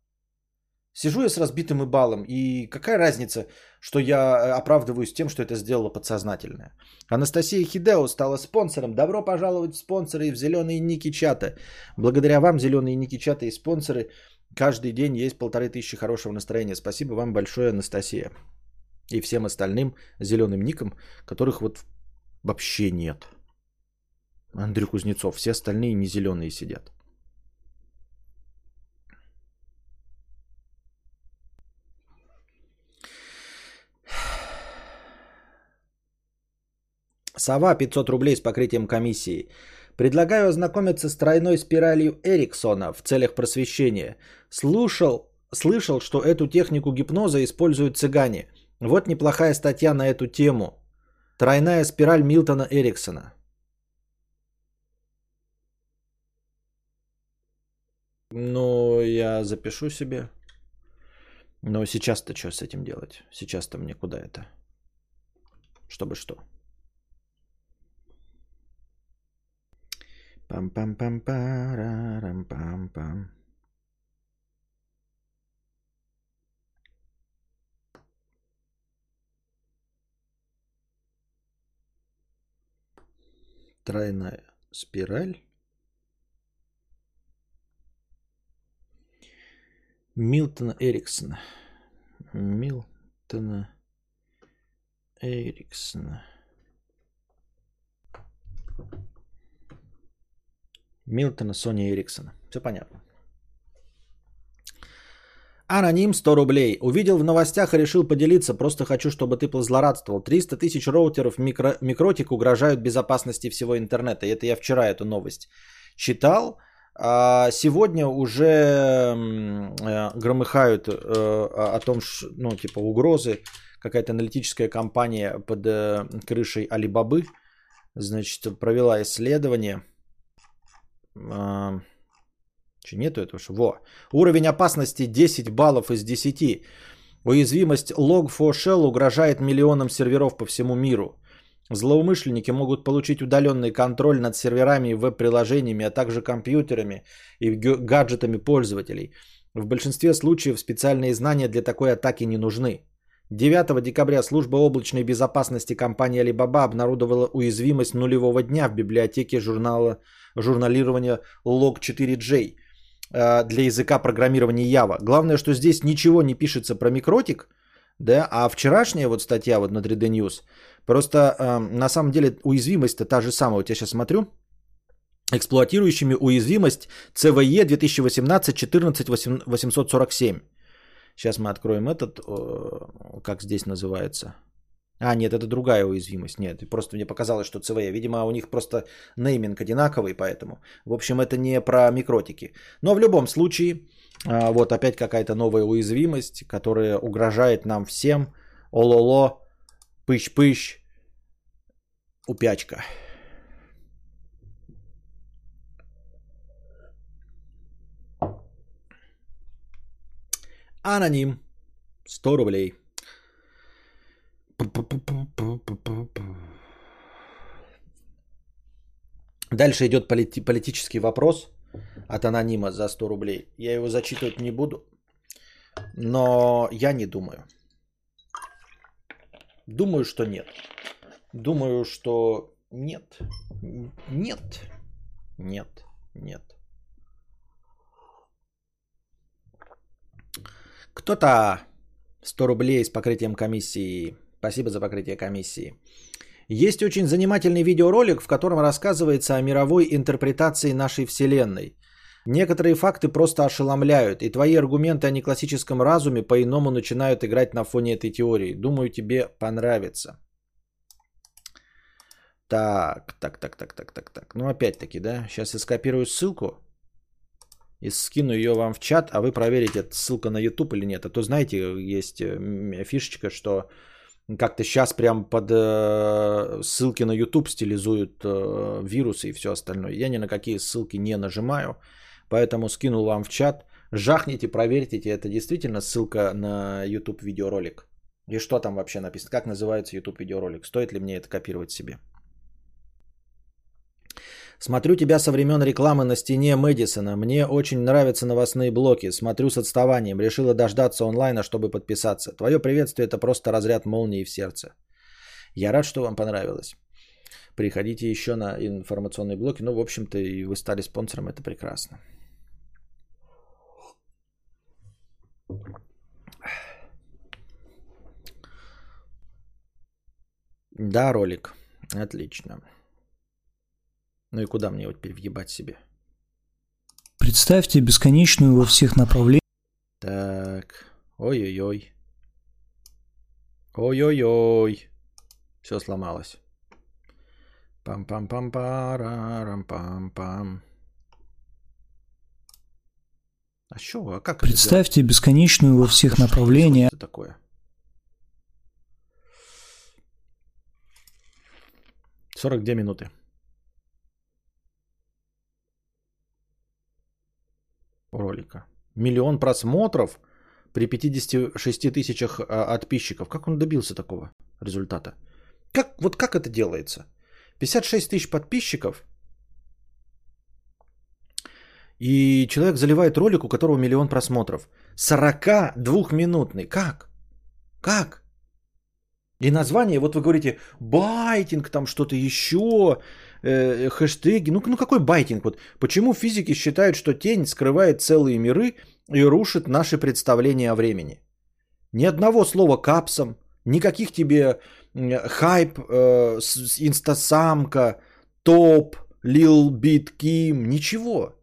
Сижу я с разбитым ебалом, и какая разница, что я э, оправдываюсь тем, что это сделала подсознательное. Анастасия Хидео стала спонсором. Добро пожаловать спонсоры в зеленые ники чата. Благодаря вам, зеленые ники чата и спонсоры, каждый день есть полторы тысячи хорошего настроения. Спасибо вам большое, Анастасия. И всем остальным зеленым никам, которых вот вообще нет. Андрей Кузнецов, все остальные не зеленые сидят. Сова 500 рублей с покрытием комиссии. Предлагаю ознакомиться с тройной спиралью Эриксона в целях просвещения. Слушал, слышал, что эту технику гипноза используют цыгане. Вот неплохая статья на эту тему. Тройная спираль Милтона Эриксона. Ну, я запишу себе. Но сейчас-то что с этим делать? Сейчас-то мне куда это? Чтобы что? Пам-пам-пам-парам-пам-пам. Тройная спираль. Милтона Эриксона. Милтона Эриксона. Милтона Сони Эриксона. Все понятно. Аноним 100 рублей. Увидел в новостях и решил поделиться. Просто хочу, чтобы ты позлорадствовал. 300 тысяч роутеров микро, микротик угрожают безопасности всего интернета. Это я вчера эту новость читал. А сегодня уже э, громыхают э, о том, что, ну, типа угрозы. Какая-то аналитическая компания под э, крышей Алибабы, значит, провела исследование. А, что нету этого? Что? Во. Уровень опасности 10 баллов из 10. Уязвимость Log4Shell угрожает миллионам серверов по всему миру. Злоумышленники могут получить удаленный контроль над серверами и веб-приложениями, а также компьютерами и гаджетами пользователей. В большинстве случаев специальные знания для такой атаки не нужны. 9 декабря служба облачной безопасности компании Alibaba обнародовала уязвимость нулевого дня в библиотеке журнала журналирования Log4j э, для языка программирования Java. Главное, что здесь ничего не пишется про микротик, да, а вчерашняя вот статья вот на 3D News, просто э, на самом деле уязвимость-то та же самая. Вот я сейчас смотрю, эксплуатирующими уязвимость CVE 2018 14 847. Сейчас мы откроем этот, как здесь называется. А, нет, это другая уязвимость. Нет, просто мне показалось, что CVE. Видимо, у них просто нейминг одинаковый, поэтому. В общем, это не про микротики. Но в любом случае, а, вот опять какая-то новая уязвимость, которая угрожает нам всем. Ололо, пыщ-пыщ, упячка. Аноним. 100 рублей. Дальше идет полити- политический вопрос от анонима за 100 рублей. Я его зачитывать не буду, но я не думаю. Думаю, что нет. Думаю, что нет. Нет. Нет. Нет. Кто-то 100 рублей с покрытием комиссии. Спасибо за покрытие комиссии. Есть очень занимательный видеоролик, в котором рассказывается о мировой интерпретации нашей Вселенной. Некоторые факты просто ошеломляют, и твои аргументы о неклассическом разуме по-иному начинают играть на фоне этой теории. Думаю, тебе понравится. Так, так, так, так, так, так, так. Ну, опять-таки, да, сейчас я скопирую ссылку и скину ее вам в чат, а вы проверите, ссылка на YouTube или нет. А то, знаете, есть фишечка, что как-то сейчас прям под э, ссылки на YouTube стилизуют э, вирусы и все остальное. Я ни на какие ссылки не нажимаю, поэтому скинул вам в чат. Жахните, проверьте, это действительно ссылка на YouTube видеоролик. И что там вообще написано? Как называется YouTube видеоролик? Стоит ли мне это копировать себе? Смотрю тебя со времен рекламы на стене Мэдисона. Мне очень нравятся новостные блоки. Смотрю с отставанием. Решила дождаться онлайна, чтобы подписаться. Твое приветствие это просто разряд молнии в сердце. Я рад, что вам понравилось. Приходите еще на информационные блоки. Ну, в общем-то, и вы стали спонсором. Это прекрасно. Да, ролик. Отлично. Ну и куда мне его теперь въебать себе? Представьте бесконечную во всех направлениях. Так. Ой-ой-ой. Ой-ой-ой. Все сломалось. Пам-пам-пам-парам-пам-пам. А что? А как Представьте это бесконечную во всех а направлениях. Что это такое? 42 минуты. Ролика. Миллион просмотров при 56 тысячах а, подписчиков. Как он добился такого результата? Как, вот как это делается? 56 тысяч подписчиков И человек заливает ролик, у которого миллион просмотров. 42-минутный. Как? Как? И название, вот вы говорите, baiting, там что-то еще, э, хэштеги. Ну, ну какой baiting? Вот почему физики считают, что тень скрывает целые миры и рушит наши представления о времени? Ни одного слова капсом, никаких тебе хайп, э, инстасамка, топ, лил бит ким, ничего.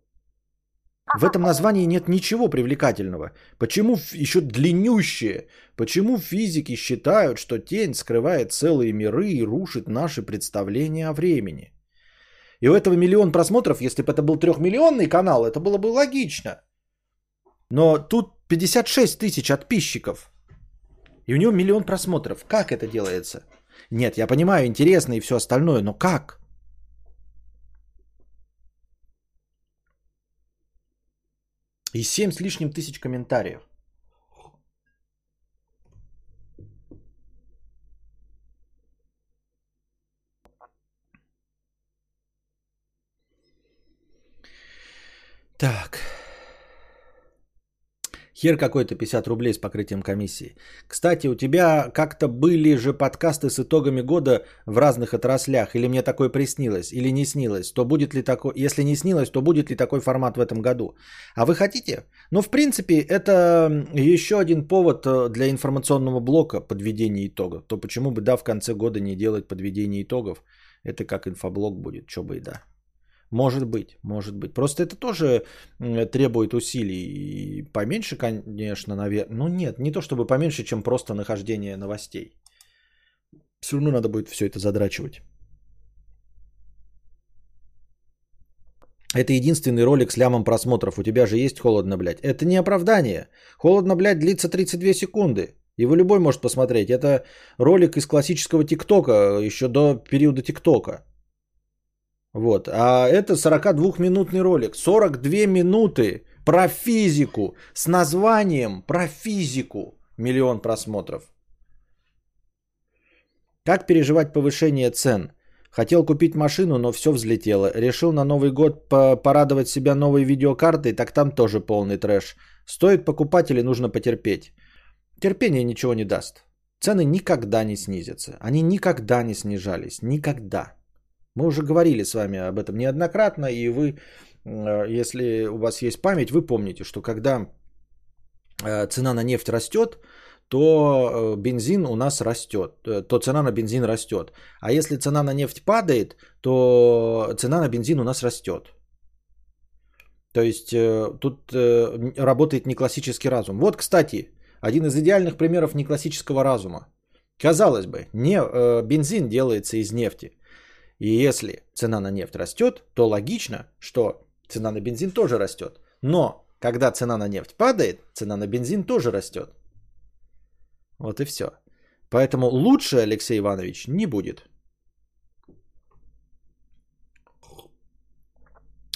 В этом названии нет ничего привлекательного. Почему еще длиннющее? Почему физики считают, что тень скрывает целые миры и рушит наши представления о времени? И у этого миллион просмотров, если бы это был трехмиллионный канал, это было бы логично. Но тут 56 тысяч подписчиков. И у него миллион просмотров. Как это делается? Нет, я понимаю, интересно и все остальное, но как? И 7 с лишним тысяч комментариев. Так. Хер какой-то 50 рублей с покрытием комиссии. Кстати, у тебя как-то были же подкасты с итогами года в разных отраслях. Или мне такое приснилось, или не снилось. То будет ли такой, если не снилось, то будет ли такой формат в этом году? А вы хотите? Ну, в принципе, это еще один повод э, для информационного блока подведения итогов. То почему бы, да, в конце года не делать подведение итогов? Это как инфоблок будет, что бы и да. Может быть, может быть. Просто это тоже требует усилий. И поменьше, конечно, наверное. Ну нет, не то чтобы поменьше, чем просто нахождение новостей. Все равно надо будет все это задрачивать. Это единственный ролик с лямом просмотров. У тебя же есть холодно, блядь. Это не оправдание. Холодно, блядь, длится 32 секунды. Его любой может посмотреть. Это ролик из классического ТикТока, еще до периода ТикТока. Вот. А это 42-минутный ролик. 42 минуты про физику с названием про физику. Миллион просмотров. Как переживать повышение цен? Хотел купить машину, но все взлетело. Решил на Новый год порадовать себя новой видеокартой, так там тоже полный трэш. Стоит покупать или нужно потерпеть? Терпение ничего не даст. Цены никогда не снизятся. Они никогда не снижались. Никогда. Мы уже говорили с вами об этом неоднократно, и вы, э, если у вас есть память, вы помните, что когда э, цена на нефть растет, то э, бензин у нас растет, то цена на бензин растет. А если цена на нефть падает, то цена на бензин у нас растет. То есть тут работает не классический разум. Вот, кстати, один из идеальных примеров неклассического разума. Казалось бы, не, бензин делается из нефти. И если цена на нефть растет, то логично, что цена на бензин тоже растет. Но когда цена на нефть падает, цена на бензин тоже растет. Вот и все. Поэтому лучше, Алексей Иванович, не будет.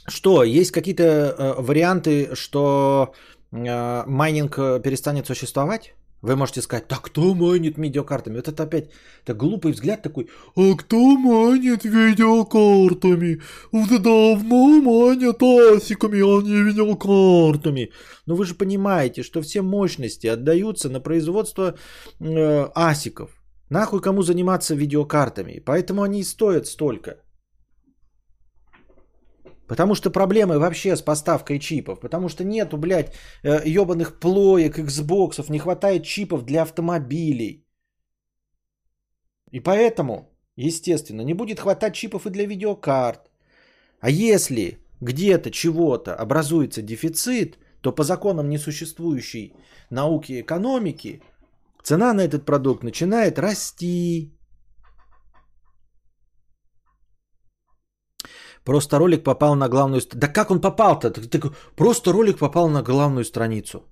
Что, есть какие-то э, варианты, что э, майнинг э, перестанет существовать? Вы можете сказать, да кто майнит видеокартами? Вот это опять это глупый взгляд такой, а кто майнит видеокартами? Уже давно майнят асиками, а не видеокартами. Но вы же понимаете, что все мощности отдаются на производство э, асиков. Нахуй кому заниматься видеокартами? Поэтому они и стоят столько. Потому что проблемы вообще с поставкой чипов. Потому что нету, блядь, ебаных э, плоек, Xboxов, не хватает чипов для автомобилей. И поэтому, естественно, не будет хватать чипов и для видеокарт. А если где-то чего-то образуется дефицит, то по законам несуществующей науки и экономики цена на этот продукт начинает расти. Просто ролик попал на главную... Да как он попал-то? Просто ролик попал на главную страницу.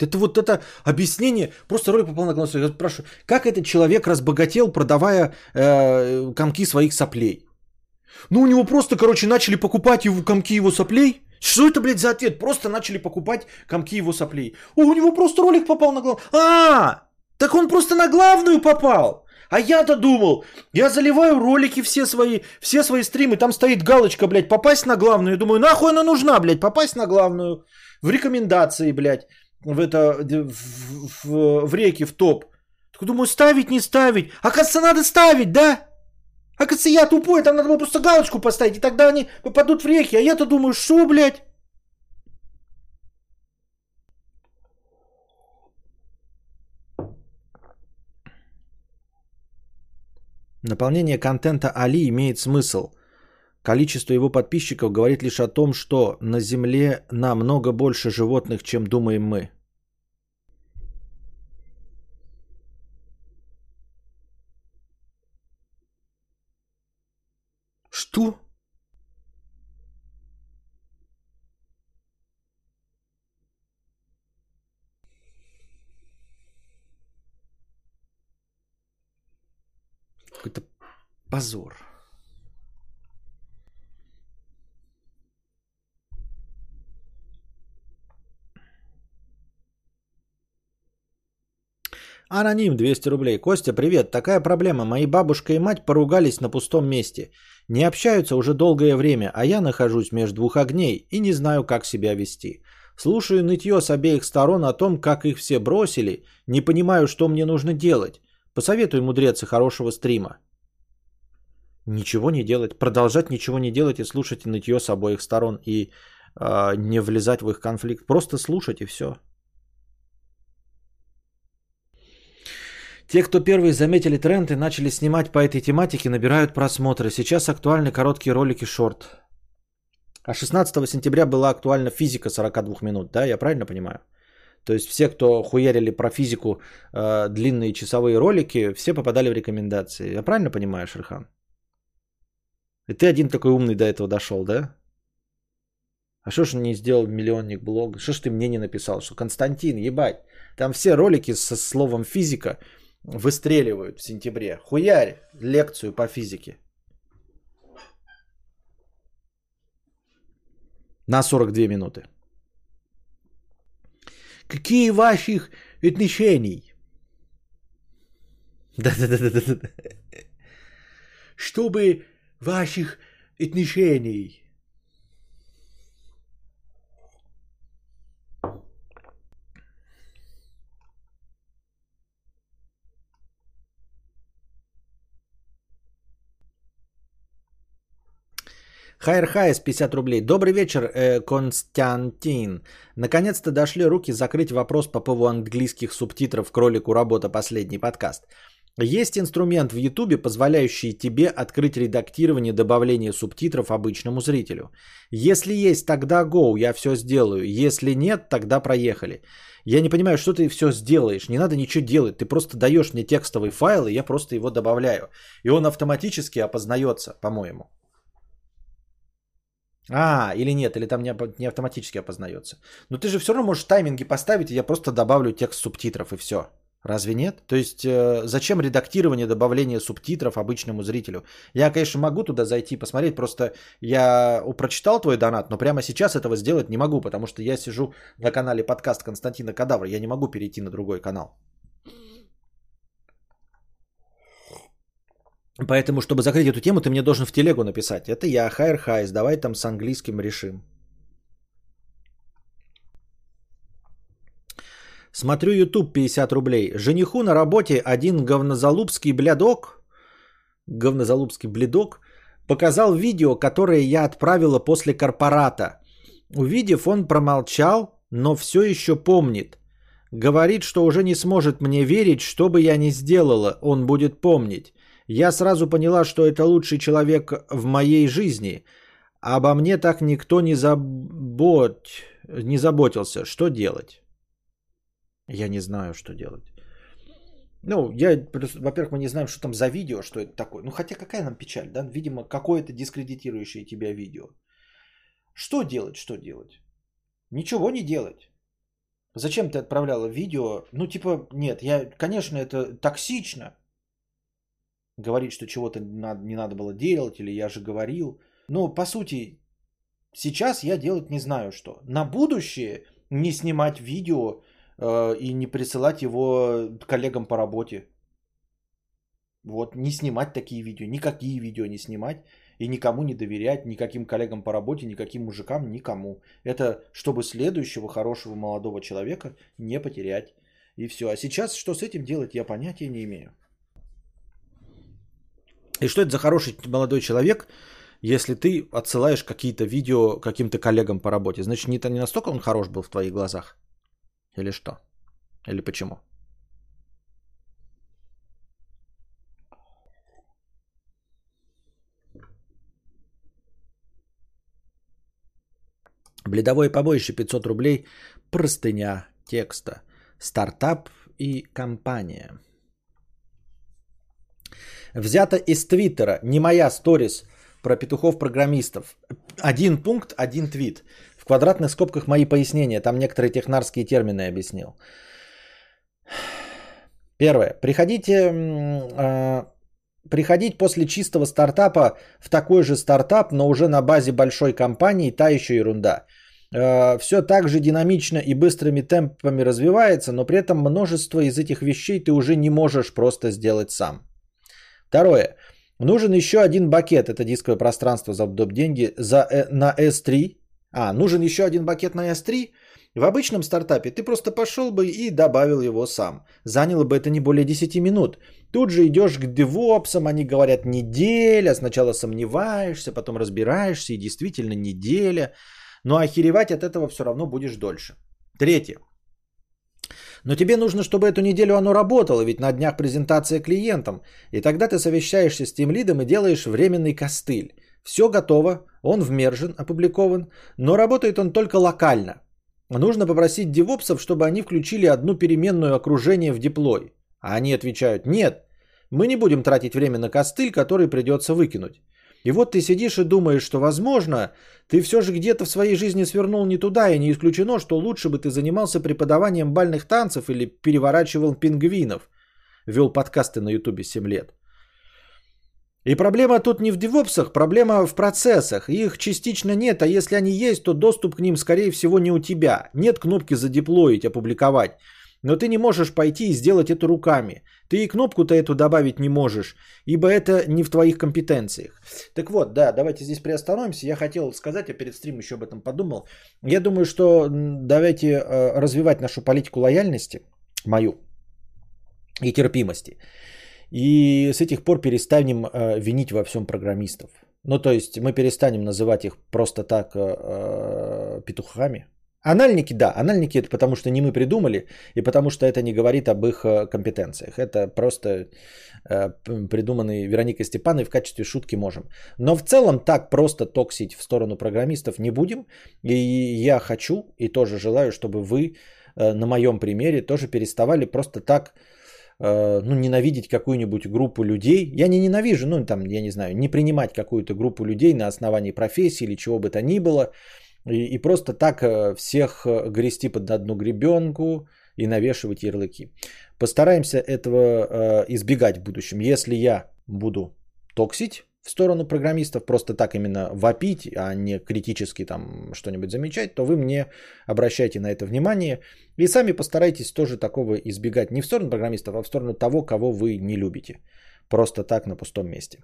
Это вот это объяснение, просто ролик попал на главную страницу. Я спрашиваю, как этот человек разбогател, продавая э, комки своих соплей? Ну, у него просто, короче, начали покупать его комки его соплей. Что это, блядь, за ответ? Просто начали покупать комки его соплей. О, у него просто ролик попал на главную. А, так он просто на главную попал. А я-то думал, я заливаю ролики все свои, все свои стримы, там стоит галочка, блядь, попасть на главную. Думаю, нахуй она нужна, блядь, попасть на главную. В рекомендации, блядь, в это, в, в, в реки, в топ. Так думаю, ставить, не ставить. Оказывается, надо ставить, да? Оказывается, я тупой, там надо было просто галочку поставить, и тогда они попадут в реки. А я-то думаю, что, блядь? Наполнение контента Али имеет смысл. Количество его подписчиков говорит лишь о том, что на Земле намного больше животных, чем думаем мы. Что? Какой-то позор. Аноним 200 рублей. Костя, привет. Такая проблема. Мои бабушка и мать поругались на пустом месте. Не общаются уже долгое время, а я нахожусь между двух огней и не знаю, как себя вести. Слушаю нытье с обеих сторон о том, как их все бросили. Не понимаю, что мне нужно делать. Посоветуй мудреца хорошего стрима. Ничего не делать. Продолжать ничего не делать и слушать нытье с обоих сторон. И э, не влезать в их конфликт. Просто слушать и все. Те, кто первые заметили тренд и начали снимать по этой тематике, набирают просмотры. Сейчас актуальны короткие ролики шорт. А 16 сентября была актуальна физика 42 минут, да, я правильно понимаю? То есть все, кто хуярили про физику э, длинные часовые ролики, все попадали в рекомендации. Я правильно понимаю, Шерхан? И ты один такой умный до этого дошел, да? А что ж не сделал миллионник блог? Что ж ты мне не написал? Что Константин, ебать, там все ролики со словом физика выстреливают в сентябре. Хуярь лекцию по физике. На 42 минуты. Какие ваших отношений? Да-да-да-да-да. Чтобы ваших отношений. Хайр Хайс, 50 рублей. Добрый вечер, э, Константин. Наконец-то дошли руки закрыть вопрос по поводу английских субтитров «Кролику работа. Последний подкаст». Есть инструмент в YouTube, позволяющий тебе открыть редактирование добавление субтитров обычному зрителю. Если есть, тогда go, я все сделаю. Если нет, тогда проехали. Я не понимаю, что ты все сделаешь. Не надо ничего делать. Ты просто даешь мне текстовый файл, и я просто его добавляю. И он автоматически опознается, по-моему. А, или нет, или там не, не автоматически опознается. Но ты же все равно можешь тайминги поставить, и я просто добавлю текст субтитров, и все. Разве нет? То есть э, зачем редактирование, добавление субтитров обычному зрителю? Я, конечно, могу туда зайти, посмотреть, просто я прочитал твой донат, но прямо сейчас этого сделать не могу, потому что я сижу на канале подкаст Константина Кадавра, я не могу перейти на другой канал. Поэтому, чтобы закрыть эту тему, ты мне должен в телегу написать. Это я, Хайр Хайс, давай там с английским решим. Смотрю YouTube 50 рублей. Жениху на работе один говнозалупский блядок, говнозалупский бледок, показал видео, которое я отправила после корпората. Увидев, он промолчал, но все еще помнит. Говорит, что уже не сможет мне верить, что бы я ни сделала, он будет помнить. Я сразу поняла, что это лучший человек в моей жизни. Обо мне так никто не, забот... не заботился. Что делать? Я не знаю, что делать. Ну, я, во-первых, мы не знаем, что там за видео, что это такое. Ну, хотя какая нам печаль, да? Видимо, какое-то дискредитирующее тебя видео. Что делать, что делать? Ничего не делать. Зачем ты отправляла видео? Ну, типа, нет, я, конечно, это токсично. Говорить, что чего-то не надо было делать, или я же говорил. Но, по сути, сейчас я делать не знаю что. На будущее не снимать видео, Э, и не присылать его коллегам по работе. Вот, не снимать такие видео, никакие видео не снимать и никому не доверять, никаким коллегам по работе, никаким мужикам, никому. Это чтобы следующего хорошего молодого человека не потерять. И все. А сейчас что с этим делать, я понятия не имею. И что это за хороший молодой человек, если ты отсылаешь какие-то видео каким-то коллегам по работе? Значит, не, не настолько он хорош был в твоих глазах? Или что? Или почему? Бледовое побоище 500 рублей, простыня текста, стартап и компания. Взято из Твиттера, не моя сторис про петухов-программистов. Один пункт, один твит. В квадратных скобках мои пояснения, там некоторые технарские термины объяснил. Первое. Приходите, э, приходить после чистого стартапа в такой же стартап, но уже на базе большой компании, та еще ерунда. Э, все так же динамично и быстрыми темпами развивается, но при этом множество из этих вещей ты уже не можешь просто сделать сам. Второе. Нужен еще один бакет, это дисковое пространство за доп. деньги, за, э, на S3. А, нужен еще один бакет на S3. В обычном стартапе ты просто пошел бы и добавил его сам. Заняло бы это не более 10 минут. Тут же идешь к девопсам, они говорят неделя, сначала сомневаешься, потом разбираешься и действительно неделя. Но охеревать от этого все равно будешь дольше. Третье. Но тебе нужно, чтобы эту неделю оно работало, ведь на днях презентация клиентам. И тогда ты совещаешься с тем лидом и делаешь временный костыль. Все готово, он вмержен, опубликован, но работает он только локально. Нужно попросить девопсов, чтобы они включили одну переменную окружение в диплой. А они отвечают, нет, мы не будем тратить время на костыль, который придется выкинуть. И вот ты сидишь и думаешь, что, возможно, ты все же где-то в своей жизни свернул не туда, и не исключено, что лучше бы ты занимался преподаванием бальных танцев или переворачивал пингвинов. Вел подкасты на ютубе 7 лет. И проблема тут не в девопсах, проблема в процессах. Их частично нет, а если они есть, то доступ к ним, скорее всего, не у тебя. Нет кнопки задеплоить, опубликовать. Но ты не можешь пойти и сделать это руками. Ты и кнопку-то эту добавить не можешь, ибо это не в твоих компетенциях. Так вот, да, давайте здесь приостановимся. Я хотел сказать, я перед стримом еще об этом подумал. Я думаю, что давайте э, развивать нашу политику лояльности, мою, и терпимости. И с этих пор перестанем э, винить во всем программистов. Ну, то есть мы перестанем называть их просто так э, петухами, Анальники, да, анальники это потому, что не мы придумали, и потому что это не говорит об их э, компетенциях. Это просто э, придуманный Вероникой Степановой в качестве шутки можем. Но в целом так просто токсить в сторону программистов не будем. И я хочу и тоже желаю, чтобы вы э, на моем примере тоже переставали просто так э, ну, ненавидеть какую-нибудь группу людей. Я не ненавижу, ну, там, я не знаю, не принимать какую-то группу людей на основании профессии или чего бы то ни было. И, и просто так э, всех э, грести под одну гребенку и навешивать ярлыки. Постараемся этого э, избегать в будущем. Если я буду токсить в сторону программистов, просто так именно вопить, а не критически там что-нибудь замечать, то вы мне обращайте на это внимание и сами постарайтесь тоже такого избегать не в сторону программистов, а в сторону того, кого вы не любите. Просто так на пустом месте.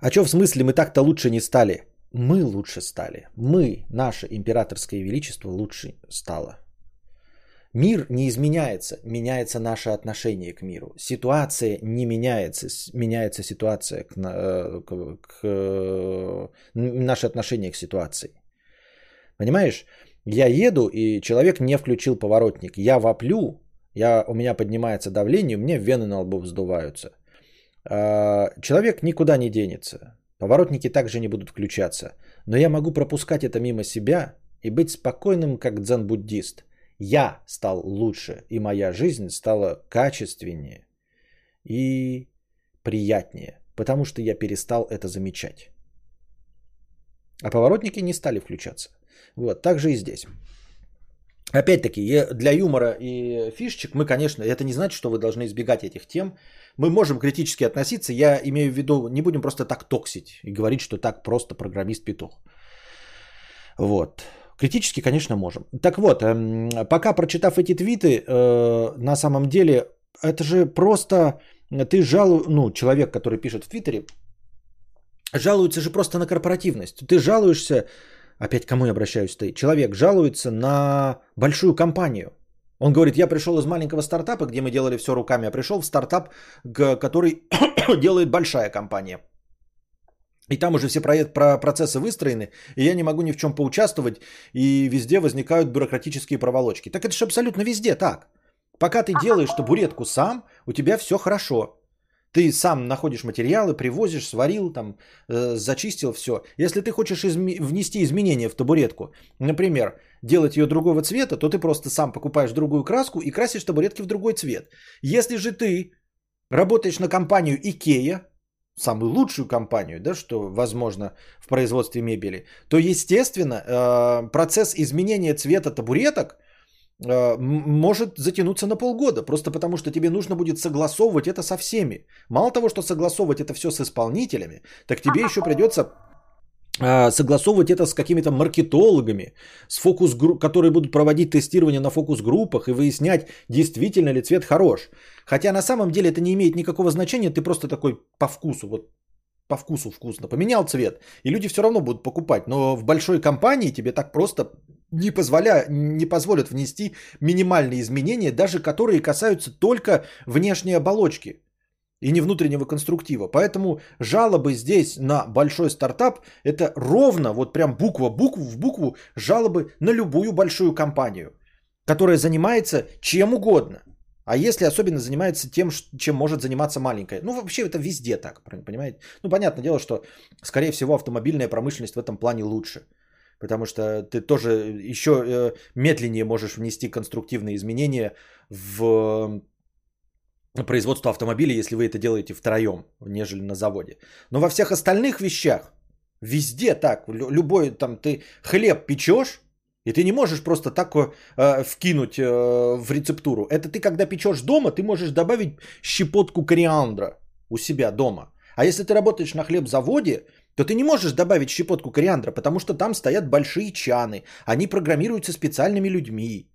А что в смысле мы так-то лучше не стали? Мы лучше стали. Мы, наше императорское величество лучше стало. Мир не изменяется, меняется наше отношение к миру. Ситуация не меняется, меняется ситуация к, э, к, к наше отношение к ситуации. Понимаешь? Я еду, и человек не включил поворотник. Я воплю, я, у меня поднимается давление, у меня вены на лбу вздуваются. А, человек никуда не денется. Поворотники также не будут включаться. Но я могу пропускать это мимо себя и быть спокойным, как дзен-буддист. Я стал лучше, и моя жизнь стала качественнее и приятнее, потому что я перестал это замечать. А поворотники не стали включаться. Вот, так же и здесь. Опять-таки, для юмора и фишечек мы, конечно, это не значит, что вы должны избегать этих тем, мы можем критически относиться, я имею в виду, не будем просто так токсить и говорить, что так просто программист-петух. Вот. Критически, конечно, можем. Так вот, эм, пока прочитав эти твиты, э, на самом деле это же просто ты жалу, ну, человек, который пишет в Твиттере, жалуется же просто на корпоративность. Ты жалуешься, опять кому я обращаюсь ты, человек жалуется на большую компанию. Он говорит, я пришел из маленького стартапа, где мы делали все руками, а пришел в стартап, который делает большая компания. И там уже все процессы выстроены, и я не могу ни в чем поучаствовать, и везде возникают бюрократические проволочки. Так это же абсолютно везде так. Пока ты делаешь табуретку сам, у тебя все хорошо. Ты сам находишь материалы, привозишь, сварил, там, э, зачистил все. Если ты хочешь изме- внести изменения в табуретку, например, делать ее другого цвета, то ты просто сам покупаешь другую краску и красишь табуретки в другой цвет. Если же ты работаешь на компанию Икея, самую лучшую компанию, да, что возможно в производстве мебели, то, естественно, э, процесс изменения цвета табуреток может затянуться на полгода, просто потому что тебе нужно будет согласовывать это со всеми. Мало того, что согласовывать это все с исполнителями, так тебе еще придется э, согласовывать это с какими-то маркетологами, с фокус которые будут проводить тестирование на фокус-группах и выяснять, действительно ли цвет хорош. Хотя на самом деле это не имеет никакого значения, ты просто такой по вкусу, вот по вкусу вкусно, поменял цвет, и люди все равно будут покупать. Но в большой компании тебе так просто не, позволя... не позволят внести минимальные изменения, даже которые касаются только внешней оболочки и не внутреннего конструктива. Поэтому жалобы здесь на большой стартап – это ровно, вот прям буква букву в букву, жалобы на любую большую компанию, которая занимается чем угодно – а если особенно занимается тем, чем может заниматься маленькая? Ну, вообще это везде так, понимаете? Ну, понятное дело, что, скорее всего, автомобильная промышленность в этом плане лучше. Потому что ты тоже еще э, медленнее можешь внести конструктивные изменения в производство автомобилей, если вы это делаете втроем, нежели на заводе. Но во всех остальных вещах, везде так, любой там ты хлеб печешь, и ты не можешь просто так э, вкинуть э, в рецептуру. Это ты, когда печешь дома, ты можешь добавить щепотку кориандра у себя дома. А если ты работаешь на хлебзаводе, то ты не можешь добавить щепотку кориандра, потому что там стоят большие чаны. Они программируются специальными людьми.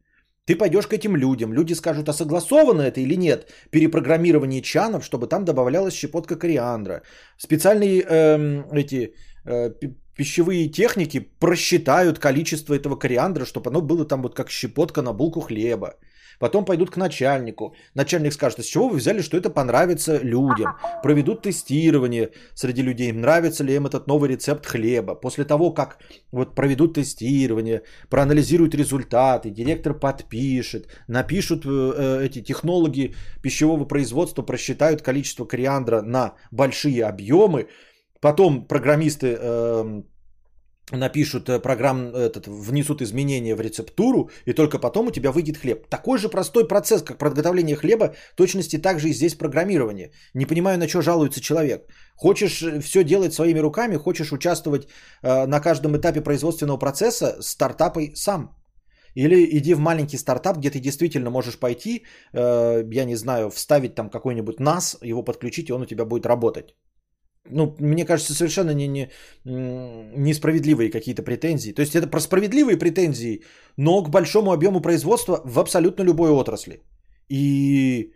Ты пойдешь к этим людям, люди скажут, а согласовано это или нет, перепрограммирование чанов, чтобы там добавлялась щепотка кориандра. Специальные э, эти э, пищевые техники просчитают количество этого кориандра, чтобы оно было там вот как щепотка на булку хлеба. Потом пойдут к начальнику. Начальник скажет, «А с чего вы взяли, что это понравится людям. Проведут тестирование среди людей, нравится ли им этот новый рецепт хлеба. После того, как вот проведут тестирование, проанализируют результаты, директор подпишет, напишут э, э эти технологи пищевого производства, просчитают количество кориандра на большие объемы, Потом программисты э, напишут программ, этот, внесут изменения в рецептуру, и только потом у тебя выйдет хлеб. Такой же простой процесс, как приготовление хлеба, точности также и здесь программирование. Не понимаю, на что жалуется человек. Хочешь э, все делать своими руками, хочешь участвовать э, на каждом этапе производственного процесса, стартапой сам. Или иди в маленький стартап, где ты действительно можешь пойти, э, я не знаю, вставить там какой-нибудь NAS, его подключить, и он у тебя будет работать ну, мне кажется, совершенно не, не, несправедливые какие-то претензии. То есть это про справедливые претензии, но к большому объему производства в абсолютно любой отрасли. И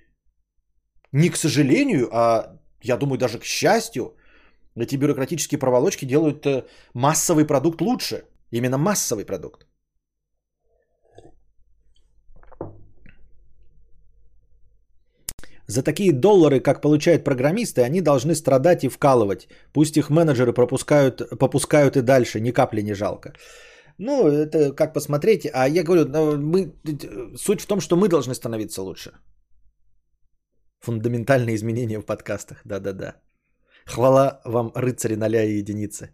не к сожалению, а я думаю даже к счастью, эти бюрократические проволочки делают э, массовый продукт лучше. Именно массовый продукт. За такие доллары, как получают программисты, они должны страдать и вкалывать. Пусть их менеджеры пропускают, попускают и дальше, ни капли не жалко. Ну, это как посмотреть. А я говорю, ну, мы, суть в том, что мы должны становиться лучше. Фундаментальные изменения в подкастах, да-да-да. Хвала вам, рыцари ноля и единицы.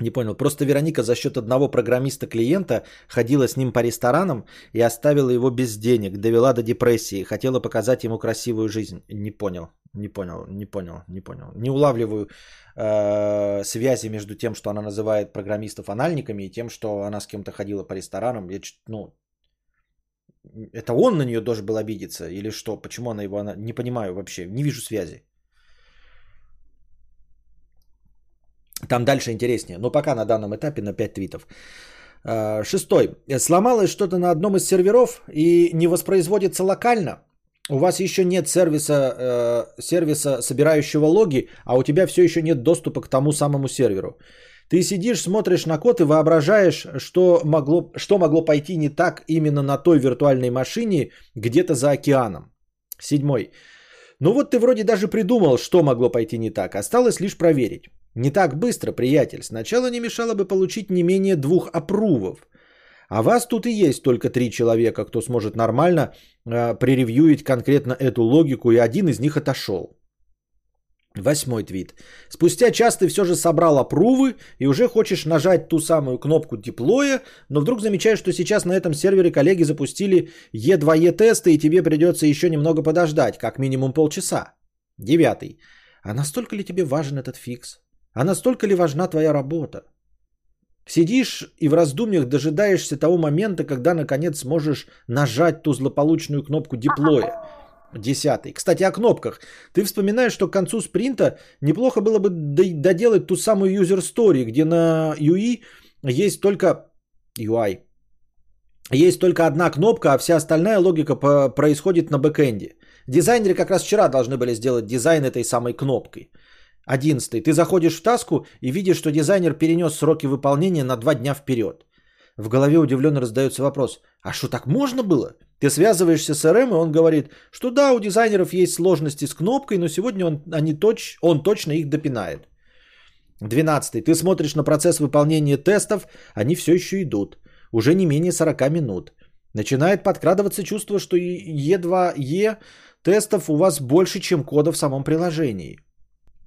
Не понял. Просто Вероника за счет одного программиста-клиента ходила с ним по ресторанам и оставила его без денег, довела до депрессии, хотела показать ему красивую жизнь. Не понял, не понял, не понял, не понял. Не улавливаю э, связи между тем, что она называет программистов анальниками, и тем, что она с кем-то ходила по ресторанам. Я, ну, это он на нее должен был обидеться или что? Почему она его... Она... Не понимаю вообще, не вижу связи. Там дальше интереснее. Но пока на данном этапе на 5 твитов. Э, шестой. Сломалось что-то на одном из серверов и не воспроизводится локально. У вас еще нет сервиса, э, сервиса, собирающего логи, а у тебя все еще нет доступа к тому самому серверу. Ты сидишь, смотришь на код и воображаешь, что могло, что могло пойти не так именно на той виртуальной машине где-то за океаном. Седьмой. Ну вот ты вроде даже придумал, что могло пойти не так. Осталось лишь проверить. Не так быстро, приятель. Сначала не мешало бы получить не менее двух опрувов. А вас тут и есть только три человека, кто сможет нормально э, преревьюить конкретно эту логику, и один из них отошел. Восьмой твит. Спустя час ты все же собрал опрувы и уже хочешь нажать ту самую кнопку деплоя, но вдруг замечаешь, что сейчас на этом сервере коллеги запустили E2E тесты и тебе придется еще немного подождать, как минимум полчаса. Девятый. А настолько ли тебе важен этот фикс? А настолько ли важна твоя работа? Сидишь и в раздумьях дожидаешься того момента, когда наконец сможешь нажать ту злополучную кнопку деплоя. Десятый. Кстати, о кнопках. Ты вспоминаешь, что к концу спринта неплохо было бы доделать ту самую user story, где на UI есть только UI. Есть только одна кнопка, а вся остальная логика происходит на бэкэнде. Дизайнеры как раз вчера должны были сделать дизайн этой самой кнопкой. Одиннадцатый. Ты заходишь в таску и видишь, что дизайнер перенес сроки выполнения на два дня вперед. В голове удивленно раздается вопрос. А что так можно было? Ты связываешься с РМ, и он говорит, что да, у дизайнеров есть сложности с кнопкой, но сегодня он, они точ, он точно их допинает. Двенадцатый. Ты смотришь на процесс выполнения тестов, они все еще идут. Уже не менее 40 минут. Начинает подкрадываться чувство, что Е2Е тестов у вас больше, чем кода в самом приложении.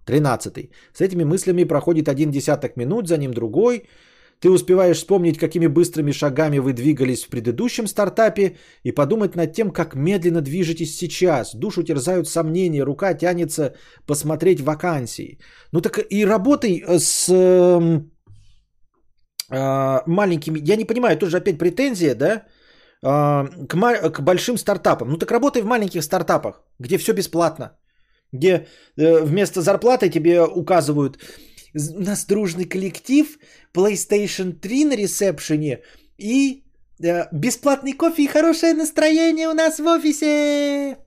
Тринадцатый. С этими мыслями проходит один десяток минут, за ним другой. Ты успеваешь вспомнить, какими быстрыми шагами вы двигались в предыдущем стартапе и подумать над тем, как медленно движетесь сейчас. Душу терзают сомнения, рука тянется посмотреть вакансии. Ну так и работай э, с э, э, маленькими... Я не понимаю, тоже опять претензия, да? Э, к, к большим стартапам. Ну так работай в маленьких стартапах, где все бесплатно где э, вместо зарплаты тебе указывают у нас дружный коллектив, PlayStation 3 на ресепшене и э, бесплатный кофе и хорошее настроение у нас в офисе.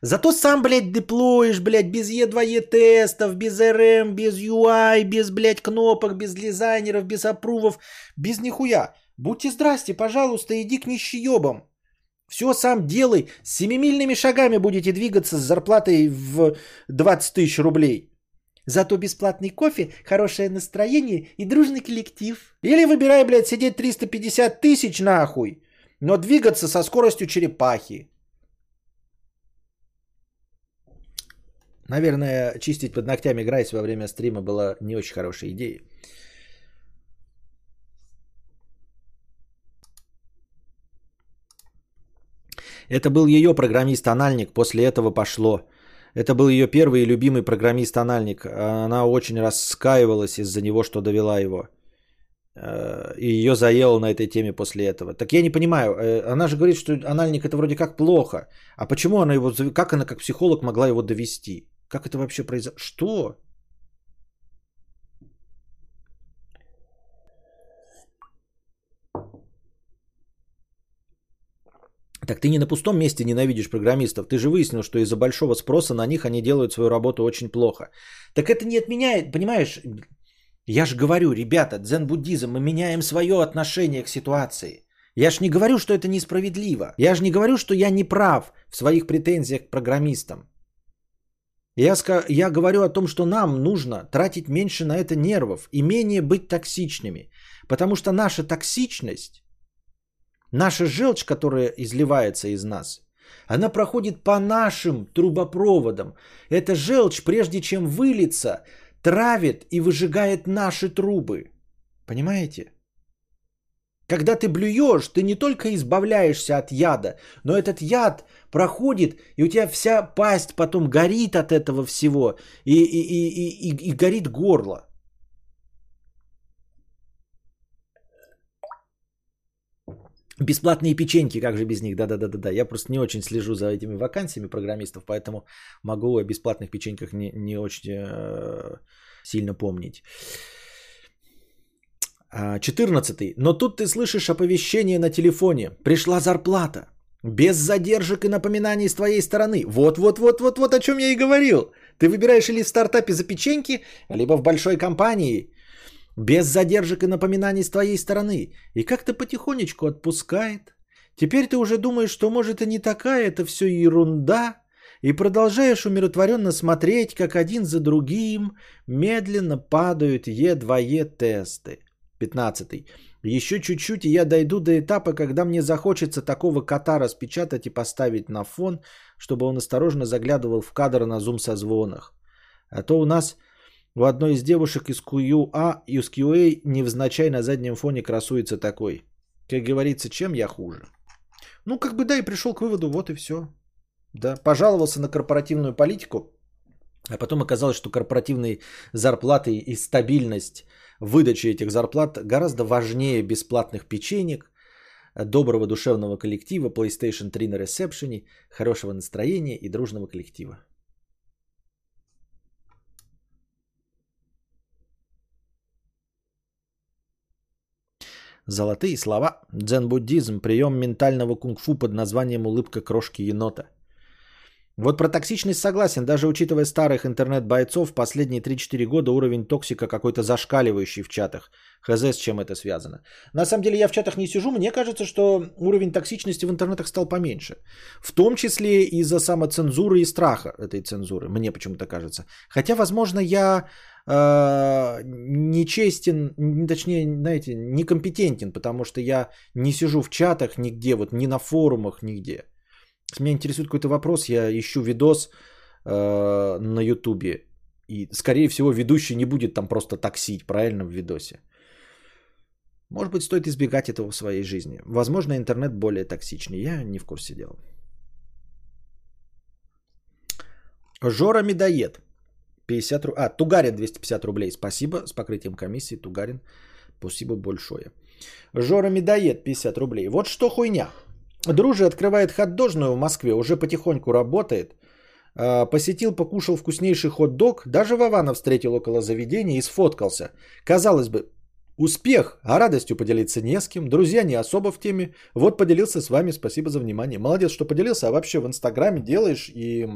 Зато сам, блядь, деплоишь, блядь, без E2E тестов, без RM, без UI, без, блядь, кнопок, без дизайнеров, без опрувов, без нихуя. Будьте здрасте, пожалуйста, иди к нищеебам. Все сам делай. Семимильными шагами будете двигаться с зарплатой в 20 тысяч рублей. Зато бесплатный кофе, хорошее настроение и дружный коллектив. Или выбирай, блядь, сидеть 350 тысяч нахуй, но двигаться со скоростью черепахи. Наверное, чистить под ногтями Грайс во время стрима была не очень хорошей идеей. Это был ее программист-анальник, после этого пошло. Это был ее первый и любимый программист-анальник. Она очень раскаивалась из-за него, что довела его. Э, и ее заело на этой теме после этого. Так я не понимаю, э, она же говорит, что анальник это вроде как плохо. А почему она его, как она как психолог могла его довести? Как это вообще произошло? Что? Так ты не на пустом месте ненавидишь программистов. Ты же выяснил, что из-за большого спроса на них они делают свою работу очень плохо. Так это не отменяет, понимаешь? Я же говорю, ребята, дзен-буддизм, мы меняем свое отношение к ситуации. Я же не говорю, что это несправедливо. Я же не говорю, что я не прав в своих претензиях к программистам. Я, я говорю о том, что нам нужно тратить меньше на это нервов и менее быть токсичными. Потому что наша токсичность Наша желчь, которая изливается из нас, она проходит по нашим трубопроводам. Эта желчь, прежде чем вылиться, травит и выжигает наши трубы. Понимаете? Когда ты блюешь, ты не только избавляешься от яда, но этот яд проходит, и у тебя вся пасть потом горит от этого всего, и, и, и, и, и горит горло. Бесплатные печеньки, как же без них? Да-да-да-да. Я просто не очень слежу за этими вакансиями программистов, поэтому могу о бесплатных печеньках не, не очень э, сильно помнить. А, 14. Но тут ты слышишь оповещение на телефоне. Пришла зарплата. Без задержек и напоминаний с твоей стороны. Вот-вот-вот-вот-вот о чем я и говорил. Ты выбираешь или в стартапе за печеньки, либо в большой компании. Без задержек и напоминаний с твоей стороны. И как-то потихонечку отпускает. Теперь ты уже думаешь, что может и не такая это все ерунда. И продолжаешь умиротворенно смотреть, как один за другим медленно падают Е2Е тесты. 15. Еще чуть-чуть, и я дойду до этапа, когда мне захочется такого кота распечатать и поставить на фон, чтобы он осторожно заглядывал в кадр на зум-созвонах. А то у нас у одной из девушек из QA, из QA невзначай на заднем фоне красуется такой. Как говорится, чем я хуже? Ну, как бы да, и пришел к выводу, вот и все. Да, пожаловался на корпоративную политику, а потом оказалось, что корпоративные зарплаты и стабильность выдачи этих зарплат гораздо важнее бесплатных печенек, доброго душевного коллектива, PlayStation 3 на ресепшене, хорошего настроения и дружного коллектива. Золотые слова. Дзен-буддизм. Прием ментального кунг-фу под названием «Улыбка крошки енота». Вот про токсичность согласен. Даже учитывая старых интернет-бойцов, последние 3-4 года уровень токсика какой-то зашкаливающий в чатах. Хз, с чем это связано. На самом деле я в чатах не сижу. Мне кажется, что уровень токсичности в интернетах стал поменьше. В том числе из-за самоцензуры и страха этой цензуры. Мне почему-то кажется. Хотя, возможно, я э, нечестен, точнее, знаете, некомпетентен, потому что я не сижу в чатах нигде, вот ни на форумах, нигде. Если меня интересует какой-то вопрос, я ищу видос э, на ютубе. И, скорее всего, ведущий не будет там просто таксить, правильно, в видосе. Может быть, стоит избегать этого в своей жизни. Возможно, интернет более токсичный. Я не в курсе дела. Жора Медоед. 50 рублей. А, Тугарин 250 рублей. Спасибо с покрытием комиссии. Тугарин, спасибо большое. Жора Медоед 50 рублей. Вот что хуйня. Дружи открывает хот-дожную в Москве, уже потихоньку работает. А, посетил, покушал вкуснейший хот-дог. Даже Вована встретил около заведения и сфоткался. Казалось бы, успех, а радостью поделиться не с кем. Друзья не особо в теме. Вот поделился с вами, спасибо за внимание. Молодец, что поделился, а вообще в Инстаграме делаешь и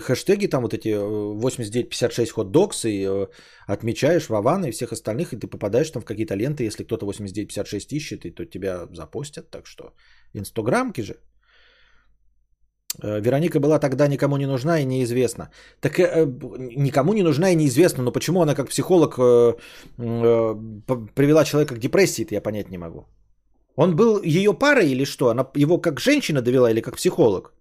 хэштеги там вот эти 8956 hot dogs и э, отмечаешь Вована и всех остальных, и ты попадаешь там в какие-то ленты, если кто-то 8956 ищет, и то тебя запостят, так что инстаграмки же. Э, Вероника была тогда никому не нужна и неизвестна. Так э, никому не нужна и неизвестна, но почему она как психолог э, э, привела человека к депрессии, я понять не могу. Он был ее парой или что? Она его как женщина довела или как психолог?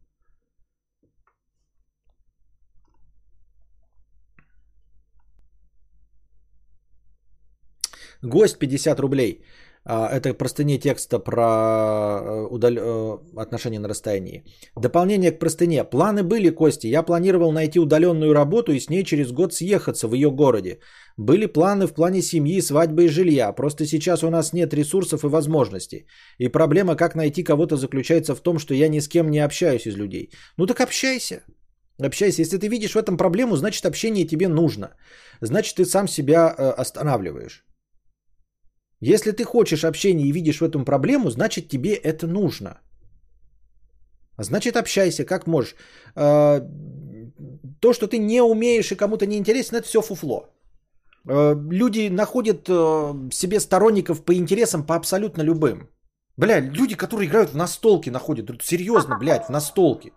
Гость 50 рублей. А, это простыне текста про э, удал... Э, отношения на расстоянии. Дополнение к простыне. Планы были, Кости. Я планировал найти удаленную работу и с ней через год съехаться в ее городе. Были планы в плане семьи, свадьбы и жилья. Просто сейчас у нас нет ресурсов и возможностей. И проблема, как найти кого-то, заключается в том, что я ни с кем не общаюсь из людей. Ну так общайся. Общайся. Если ты видишь в этом проблему, значит общение тебе нужно. Значит ты сам себя э, останавливаешь. Если ты хочешь общения и видишь в этом проблему, значит тебе это нужно. Значит общайся как можешь. А, то, что ты не умеешь и кому-то не интересен, это все фуфло. А, люди находят а, себе сторонников по интересам по абсолютно любым. Бля, люди, которые играют в настолки, находят. Серьезно, блядь, в настолки.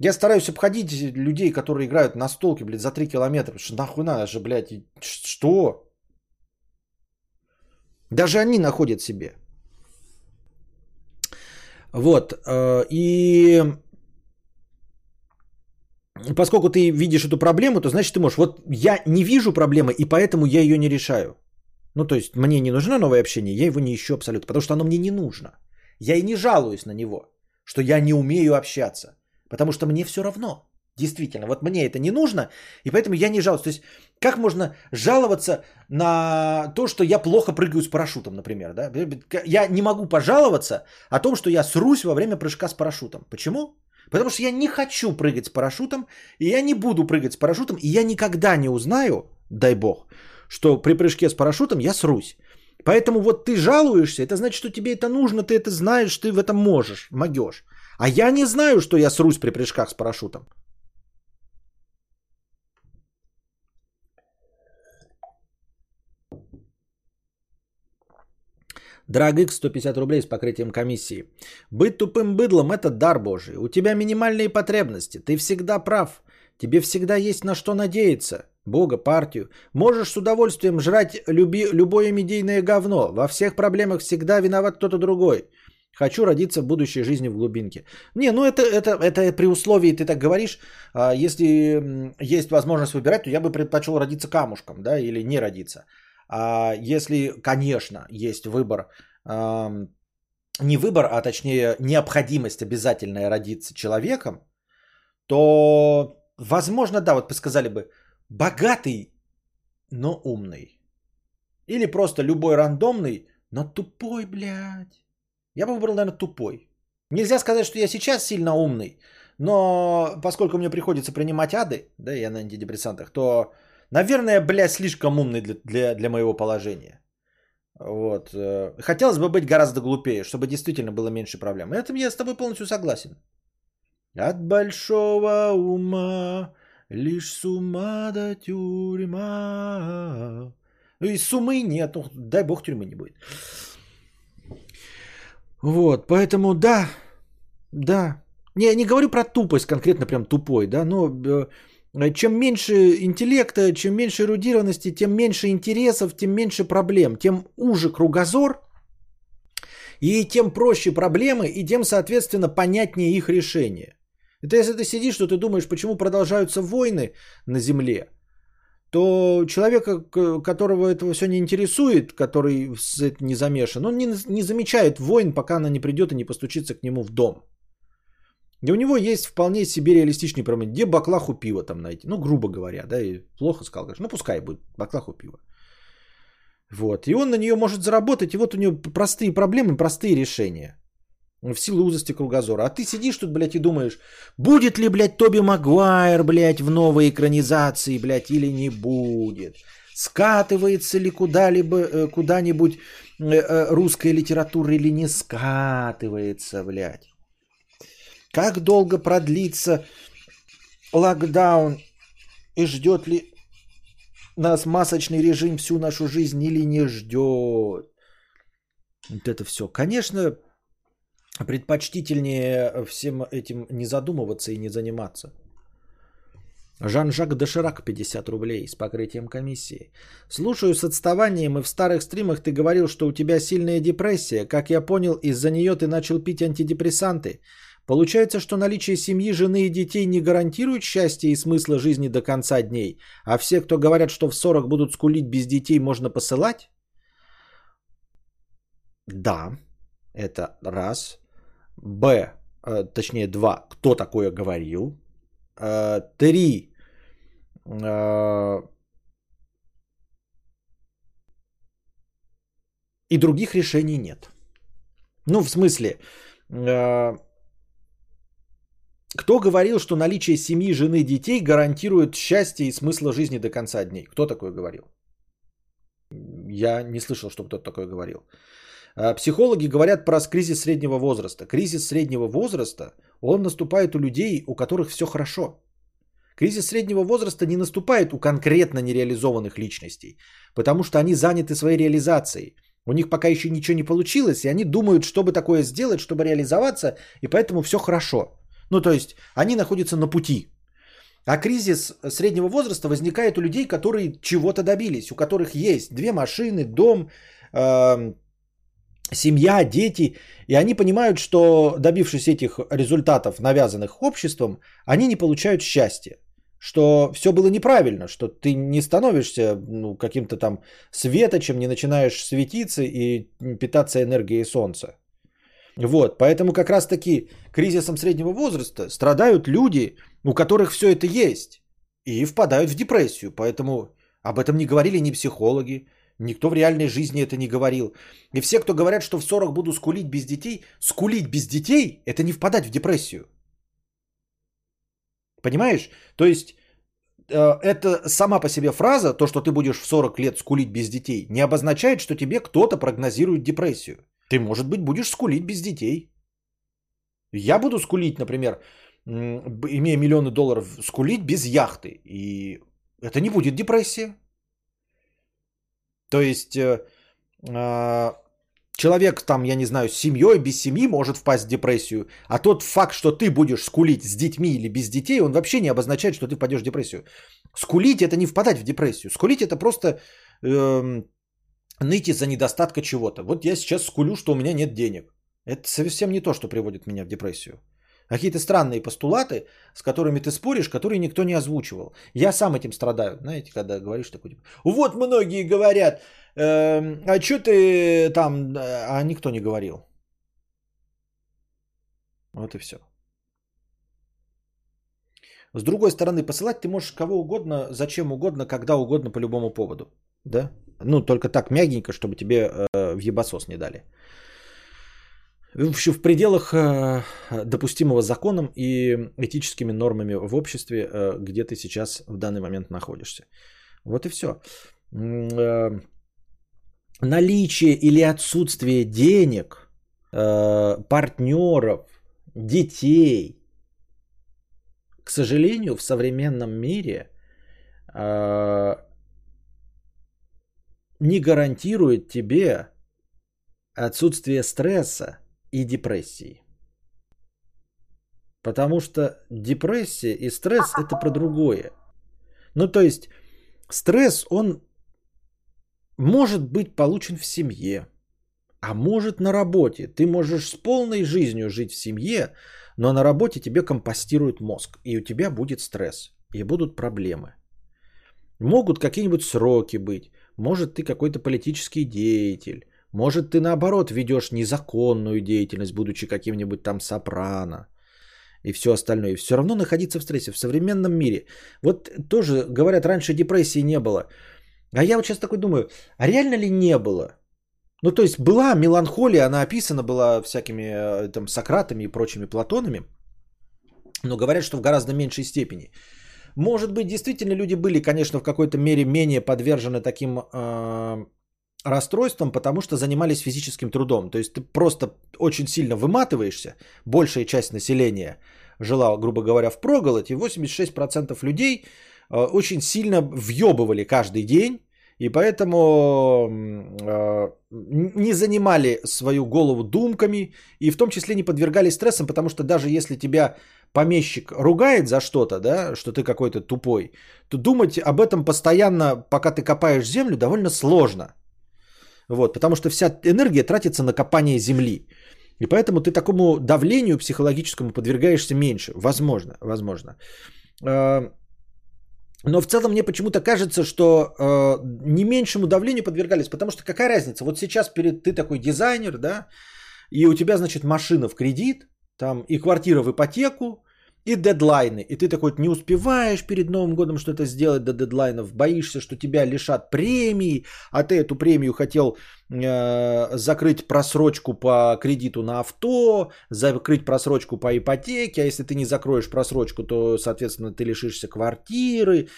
Я стараюсь обходить людей, которые играют в настолки, блядь, за 3 километра. Что нахуй надо же, блядь, что? Даже они находят себе. Вот. Э, и поскольку ты видишь эту проблему, то значит ты можешь. Вот я не вижу проблемы, и поэтому я ее не решаю. Ну, то есть мне не нужно новое общение, я его не ищу абсолютно, потому что оно мне не нужно. Я и не жалуюсь на него, что я не умею общаться, потому что мне все равно. Действительно, вот мне это не нужно, и поэтому я не жалуюсь. То есть, как можно жаловаться на то, что я плохо прыгаю с парашютом, например, да? Я не могу пожаловаться о том, что я срусь во время прыжка с парашютом. Почему? Потому что я не хочу прыгать с парашютом, и я не буду прыгать с парашютом, и я никогда не узнаю, дай бог, что при прыжке с парашютом я срусь. Поэтому вот ты жалуешься, это значит, что тебе это нужно, ты это знаешь, ты в этом можешь, могешь. А я не знаю, что я срусь при прыжках с парашютом. Драгик 150 рублей с покрытием комиссии. Быть тупым быдлом – это дар божий. У тебя минимальные потребности. Ты всегда прав. Тебе всегда есть на что надеяться. Бога, партию. Можешь с удовольствием жрать люби, любое медийное говно. Во всех проблемах всегда виноват кто-то другой. Хочу родиться в будущей жизни в глубинке. Не, ну это, это, это при условии, ты так говоришь, а, если есть возможность выбирать, то я бы предпочел родиться камушком, да, или не родиться. А если, конечно, есть выбор, не выбор, а точнее необходимость обязательная родиться человеком, то, возможно, да, вот сказали бы, богатый, но умный. Или просто любой рандомный, но тупой, блядь. Я бы выбрал, наверное, тупой. Нельзя сказать, что я сейчас сильно умный, но поскольку мне приходится принимать ады, да, я на антидепрессантах, то Наверное, блядь, слишком умный для, для, для моего положения. Вот. Э, хотелось бы быть гораздо глупее, чтобы действительно было меньше проблем. И этом я с тобой полностью согласен. От большого ума лишь с ума до тюрьма. И сумы нет, ну дай бог тюрьмы не будет. Вот, поэтому да, да. Не, я не говорю про тупость конкретно прям тупой, да, но Э, чем меньше интеллекта, чем меньше эрудированности, тем меньше интересов, тем меньше проблем, тем уже кругозор, и тем проще проблемы, и тем, соответственно, понятнее их решение. Это если ты сидишь, что ты думаешь, почему продолжаются войны на Земле, то человека, которого этого все не интересует, который не замешан, он не, не замечает войн, пока она не придет и не постучится к нему в дом. И у него есть вполне себе реалистичный проблемы. Где баклаху пива там найти? Ну, грубо говоря, да, и плохо сказал, конечно. Ну, пускай будет баклаху пива. Вот. И он на нее может заработать. И вот у него простые проблемы, простые решения. В силу узости кругозора. А ты сидишь тут, блядь, и думаешь, будет ли, блядь, Тоби Магуайр, блядь, в новой экранизации, блядь, или не будет. Скатывается ли куда-либо, э, куда-нибудь э, э, русская литература или не скатывается, блядь. Как долго продлится локдаун и ждет ли нас масочный режим всю нашу жизнь или не ждет? Вот это все. Конечно, предпочтительнее всем этим не задумываться и не заниматься. Жан-Жак Доширак, 50 рублей с покрытием комиссии. Слушаю с отставанием, и в старых стримах ты говорил, что у тебя сильная депрессия. Как я понял, из-за нее ты начал пить антидепрессанты. Получается, что наличие семьи, жены и детей не гарантирует счастья и смысла жизни до конца дней, а все, кто говорят, что в 40 будут скулить без детей, можно посылать? Да, это раз. Б, э, точнее два, кто такое говорил. Э, три, э, и других решений нет. Ну, в смысле, кто говорил, что наличие семьи, жены, детей гарантирует счастье и смысла жизни до конца дней? Кто такое говорил? Я не слышал, что кто-то такое говорил. А, психологи говорят про кризис среднего возраста. Кризис среднего возраста, он наступает у людей, у которых все хорошо. Кризис среднего возраста не наступает у конкретно нереализованных личностей, потому что они заняты своей реализацией. У них пока еще ничего не получилось, и они думают, чтобы такое сделать, чтобы реализоваться, и поэтому все хорошо. Ну, то есть они находятся на пути. А кризис среднего возраста возникает у людей, которые чего-то добились, у которых есть две машины, дом, э, семья, дети, и они понимают, что добившись этих результатов, навязанных обществом, они не получают счастья. Что все было неправильно, что ты не становишься ну, каким-то там светочем, не начинаешь светиться и питаться энергией солнца. Вот, поэтому как раз таки кризисом среднего возраста страдают люди, у которых все это есть, и впадают в депрессию. Поэтому об этом не говорили ни психологи, никто в реальной жизни это не говорил. И все, кто говорят, что в 40 буду скулить без детей, скулить без детей – это не впадать в депрессию. Понимаешь? То есть э, это сама по себе фраза, то, что ты будешь в 40 лет скулить без детей, не обозначает, что тебе кто-то прогнозирует депрессию. Ты, может быть, будешь скулить без детей. Я буду скулить, например, имея миллионы долларов, скулить без яхты. И это не будет депрессия. То есть э, а, человек там, я не знаю, с семьей, без семьи может впасть в депрессию. А тот факт, что ты будешь скулить с детьми или без детей, он вообще не обозначает, что ты впадешь в депрессию. Скулить это не впадать в депрессию. Скулить это просто э, ныть из-за недостатка чего-то. Вот я сейчас скулю, что у меня нет денег. Это совсем не то, что приводит меня в депрессию. Какие-то странные постулаты, с которыми ты споришь, которые никто не озвучивал. Я сам этим страдаю. Знаете, когда говоришь такой, типа, вот многие говорят, э, а что ты там, а никто не говорил. Вот и все. С другой стороны, посылать ты можешь кого угодно, зачем угодно, когда угодно, по любому поводу. Да? Ну, только так мягенько, чтобы тебе э, в ебасос не дали. Вообще в пределах э, допустимого законом и этическими нормами в обществе, э, где ты сейчас в данный момент находишься. Вот и все. Э, наличие или отсутствие денег, партнеров, детей, к сожалению, в современном мире не гарантирует тебе отсутствие стресса и депрессии. Потому что депрессия и стресс это про другое. Ну то есть стресс, он может быть получен в семье, а может на работе. Ты можешь с полной жизнью жить в семье, но на работе тебе компостирует мозг, и у тебя будет стресс, и будут проблемы. Могут какие-нибудь сроки быть, может ты какой-то политический деятель, может, ты наоборот ведешь незаконную деятельность, будучи каким-нибудь там сопрано и все остальное. И все равно находиться в стрессе в современном мире. Вот тоже, говорят, раньше депрессии не было. А я вот сейчас такой думаю, а реально ли не было? Ну, то есть была меланхолия, она описана была всякими э, там Сократами и прочими Платонами, но говорят, что в гораздо меньшей степени. Может быть, действительно люди были, конечно, в какой-то мере менее подвержены таким э, расстройством, потому что занимались физическим трудом. То есть ты просто очень сильно выматываешься, большая часть населения жила, грубо говоря, в проголоде, 86% людей э, очень сильно въебывали каждый день, и поэтому э, не занимали свою голову думками, и в том числе не подвергали стрессам, потому что даже если тебя помещик ругает за что-то, да, что ты какой-то тупой, то думать об этом постоянно, пока ты копаешь землю, довольно сложно. Вот, потому что вся энергия тратится на копание земли. И поэтому ты такому давлению психологическому подвергаешься меньше. Возможно, возможно. А, но в целом мне почему-то кажется, что э, не меньшему давлению подвергались, потому что какая разница? Вот сейчас перед ты такой дизайнер, да, и у тебя, значит, машина в кредит, там и квартира в ипотеку, и дедлайны. И ты такой не успеваешь перед Новым годом что-то сделать до дедлайнов, боишься, что тебя лишат премии, а ты эту премию хотел э, закрыть просрочку по кредиту на авто, закрыть просрочку по ипотеке, а если ты не закроешь просрочку, то, соответственно, ты лишишься квартиры.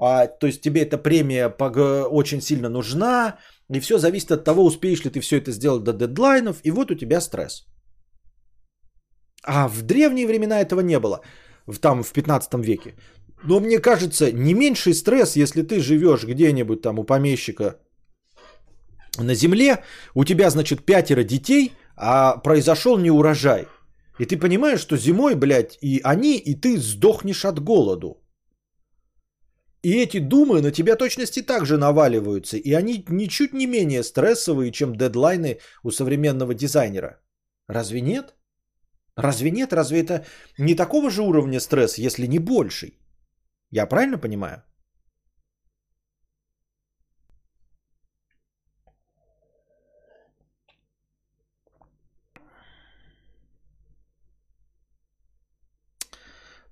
А, то есть тебе эта премия очень сильно нужна, и все зависит от того, успеешь ли ты все это сделать до дедлайнов, и вот у тебя стресс. А в древние времена этого не было, там в 15 веке. Но мне кажется, не меньший стресс, если ты живешь где-нибудь там у помещика на земле, у тебя, значит, пятеро детей, а произошел неурожай. И ты понимаешь, что зимой, блядь, и они, и ты сдохнешь от голоду. И эти думы на тебя точности также наваливаются, и они ничуть не менее стрессовые, чем дедлайны у современного дизайнера. Разве нет? Разве нет? Разве это не такого же уровня стресс, если не больший? Я правильно понимаю?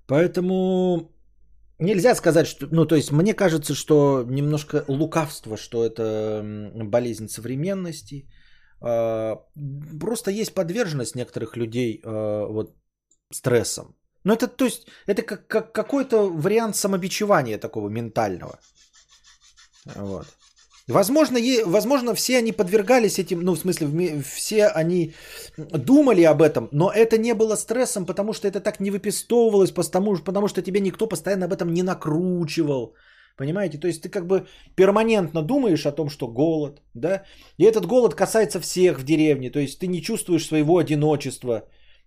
Поэтому нельзя сказать, что, ну, то есть мне кажется, что немножко лукавство, что это болезнь современности, просто есть подверженность некоторых людей а, вот стрессом. Ну это, то есть, это как, как какой-то вариант самобичевания такого ментального. Вот. Возможно, е, возможно, все они подвергались этим, ну, в смысле, все они думали об этом, но это не было стрессом, потому что это так не выпистовывалось, потому, потому что тебе никто постоянно об этом не накручивал. Понимаете? То есть ты как бы перманентно думаешь о том, что голод, да? И этот голод касается всех в деревне. То есть ты не чувствуешь своего одиночества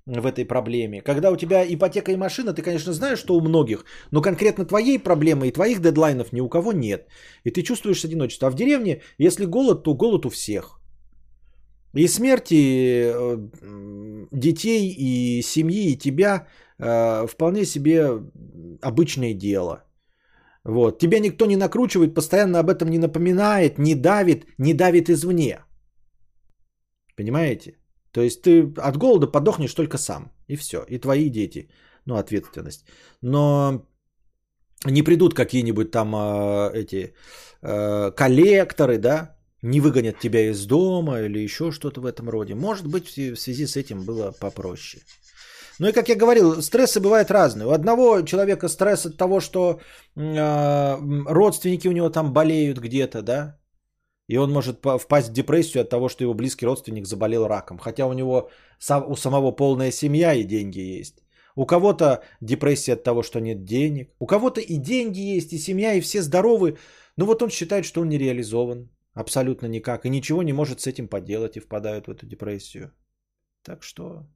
в этой проблеме. Когда у тебя ипотека и машина, ты, конечно, знаешь, что у многих, но конкретно твоей проблемы и твоих дедлайнов ни у кого нет. И ты чувствуешь одиночество. А в деревне, если голод, то голод у всех. И смерти э, детей и семьи, и тебя э, вполне себе обычное дело. Вот. Тебя никто не накручивает, постоянно об этом не напоминает, не давит, не давит извне. Понимаете? То есть ты от голода подохнешь только сам. И все. И твои дети. Ну, ответственность. Но не придут какие-нибудь там э, эти э, коллекторы, да, не выгонят тебя из дома или еще что-то в этом роде. Может быть, в связи с этим было попроще. Ну и как я говорил, стрессы бывают разные. У одного человека стресс от того, что э, родственники у него там болеют где-то, да, и он может впасть в депрессию от того, что его близкий родственник заболел раком. Хотя у него у самого полная семья и деньги есть. У кого-то депрессия от того, что нет денег. У кого-то и деньги есть, и семья, и все здоровы. Но вот он считает, что он не реализован. Абсолютно никак. И ничего не может с этим поделать и впадает в эту депрессию. Так что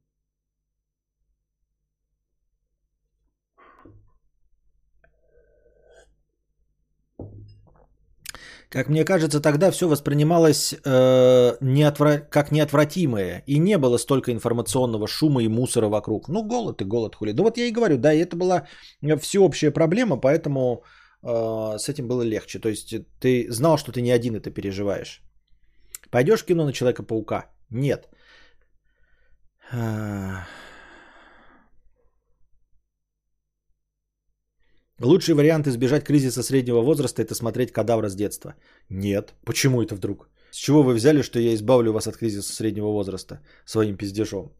Как мне кажется, тогда все воспринималось э, неотвра... как неотвратимое. И не было столько информационного шума и мусора вокруг. Ну, голод и голод хули. Да вот я и говорю, да, и это была всеобщая проблема, поэтому э, с этим было легче. То есть ты знал, что ты не один это переживаешь. Пойдешь в кино на Человека-паука? Нет. Лучший вариант избежать кризиса среднего возраста – это смотреть кадавра с детства. Нет. Почему это вдруг? С чего вы взяли, что я избавлю вас от кризиса среднего возраста своим пиздежом?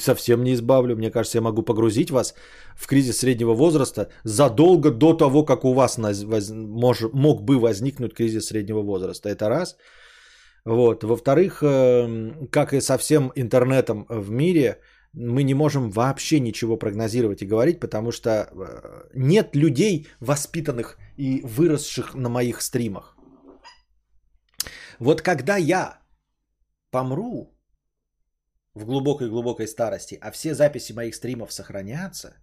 Совсем не избавлю. Мне кажется, я могу погрузить вас в кризис среднего возраста задолго до того, как у вас мог бы возникнуть кризис среднего возраста. Это раз. Вот. Во-вторых, эм, как и со всем интернетом в мире, мы не можем вообще ничего прогнозировать и говорить, потому что э, нет людей, воспитанных и выросших на моих стримах. Вот когда я помру в глубокой-глубокой старости, а все записи моих стримов сохранятся,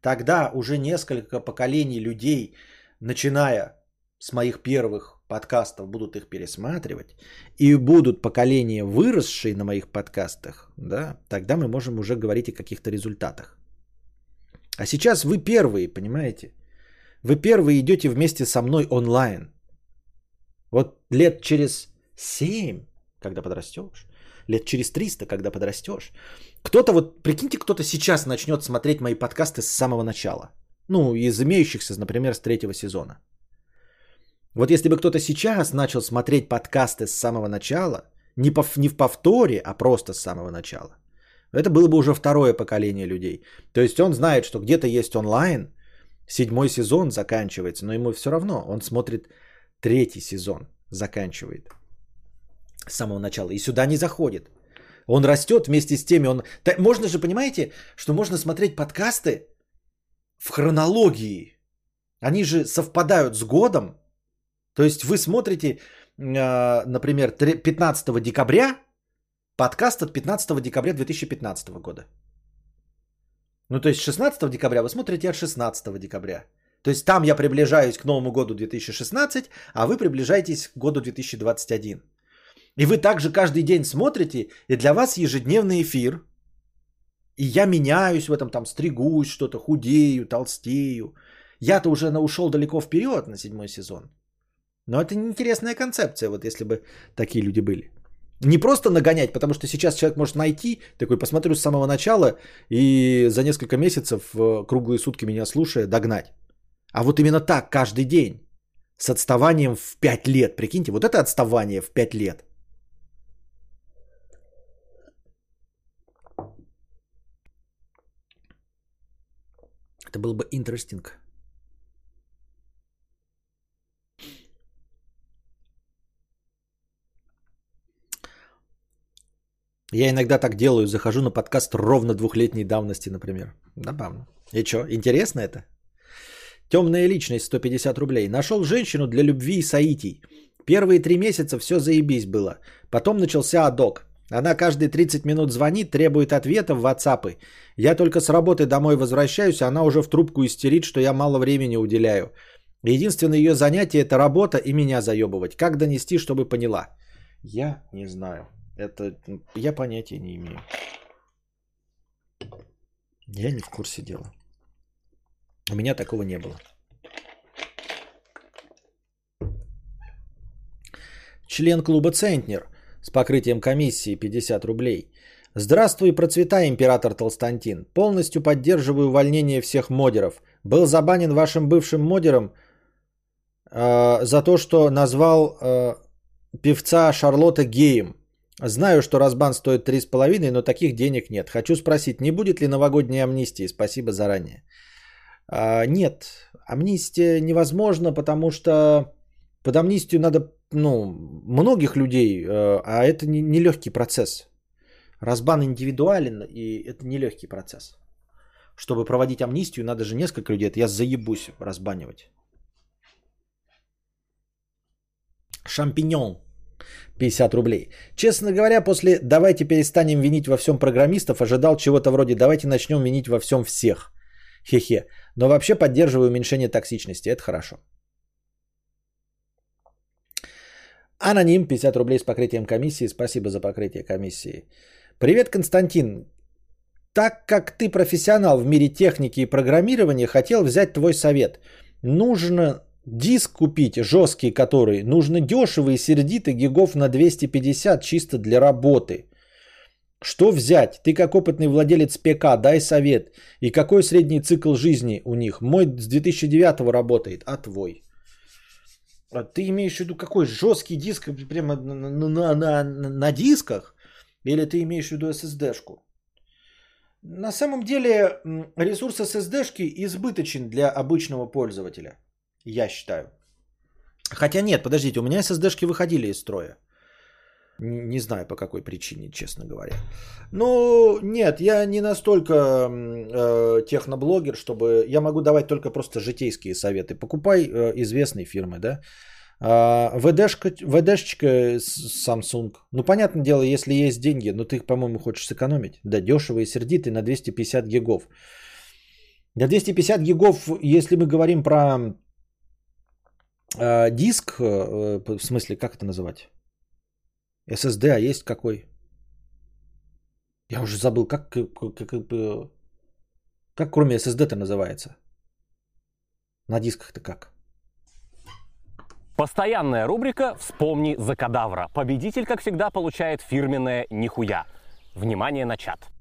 тогда уже несколько поколений людей, начиная с моих первых подкастов будут их пересматривать, и будут поколения, выросшие на моих подкастах, да, тогда мы можем уже говорить о каких-то результатах. А сейчас вы первые, понимаете? Вы первые идете вместе со мной онлайн. Вот лет через 7, когда подрастешь, лет через 300, когда подрастешь, кто-то вот, прикиньте, кто-то сейчас начнет смотреть мои подкасты с самого начала. Ну, из имеющихся, например, с третьего сезона. Вот если бы кто-то сейчас начал смотреть подкасты с самого начала, не, по, не в повторе, а просто с самого начала, это было бы уже второе поколение людей. То есть он знает, что где-то есть онлайн, седьмой сезон заканчивается, но ему все равно, он смотрит третий сезон, заканчивает с самого начала, и сюда не заходит. Он растет вместе с теми, он... Можно же, понимаете, что можно смотреть подкасты в хронологии. Они же совпадают с годом, то есть вы смотрите, а, например, 15 декабря, подкаст от 15 декабря 2015 года. Ну, то есть 16 декабря вы смотрите от 16 декабря. То есть там я приближаюсь к Новому году 2016, а вы приближаетесь к году 2021. И вы также каждый день смотрите, и для вас ежедневный эфир. И я меняюсь в этом, там стригусь что-то, худею, толстею. Я-то уже ушел далеко вперед на седьмой сезон. Но это интересная концепция, вот если бы такие люди были. Не просто нагонять, потому что сейчас человек может найти, такой посмотрю с самого начала и за несколько месяцев э, круглые сутки меня слушая догнать. А вот именно так каждый день с отставанием в 5 лет. Прикиньте, вот это отставание в 5 лет. Это был бы interesting. Я иногда так делаю, захожу на подкаст ровно двухлетней давности, например. Забавно. И что, интересно это? Темная личность, 150 рублей. Нашел женщину для любви и соитий. Первые три месяца все заебись было. Потом начался адок. Она каждые 30 минут звонит, требует ответа в WhatsApp. Я только с работы домой возвращаюсь, а она уже в трубку истерит, что я мало времени уделяю. Единственное ее занятие это работа и меня заебывать. Как донести, чтобы поняла? Я не знаю. Это я понятия не имею. Я не в курсе дела. У меня такого не было. Член клуба Центнер с покрытием комиссии 50 рублей. Здравствуй, процветай, император Толстантин. Полностью поддерживаю увольнение всех модеров. Был забанен вашим бывшим модером э, за то, что назвал э, певца Шарлотта геем. Знаю, что разбан стоит 3,5, но таких денег нет. Хочу спросить, не будет ли новогодней амнистии? Спасибо заранее. А, нет, амнистия невозможно, потому что под амнистию надо ну, многих людей, э, а это не, не процесс. Разбан индивидуален, и это не легкий процесс. Чтобы проводить амнистию, надо же несколько людей. Это я заебусь разбанивать. Шампиньон. 50 рублей. Честно говоря, после «давайте перестанем винить во всем программистов» ожидал чего-то вроде «давайте начнем винить во всем всех». Хе-хе. Но вообще поддерживаю уменьшение токсичности. Это хорошо. Аноним, 50 рублей с покрытием комиссии. Спасибо за покрытие комиссии. Привет, Константин. Так как ты профессионал в мире техники и программирования, хотел взять твой совет. Нужно диск купить, жесткий который. Нужно дешево и гигов на 250 чисто для работы. Что взять? Ты как опытный владелец ПК, дай совет. И какой средний цикл жизни у них? Мой с 2009 работает, а твой? А ты имеешь в виду какой жесткий диск прямо на, на, на, на дисках? Или ты имеешь в виду SSD-шку? На самом деле ресурс SSD-шки избыточен для обычного пользователя. Я считаю. Хотя нет, подождите, у меня SSD-шки выходили из строя. Не знаю по какой причине, честно говоря. Ну, нет, я не настолько э, техноблогер, чтобы... Я могу давать только просто житейские советы. Покупай э, известной фирмы, да. А, ВДшка, ВДшечка Samsung. Ну, понятное дело, если есть деньги, но ты их, по-моему, хочешь сэкономить. Да, дешево и сердитый на 250 гигов. На 250 гигов, если мы говорим про э, диск, э, в смысле, как это называть? SSD, а есть какой? Я уже забыл, как, как, как, как, как кроме SSD-то называется? На дисках-то как? Постоянная рубрика «Вспомни за кадавра». Победитель, как всегда, получает фирменное «Нихуя». Внимание на чат.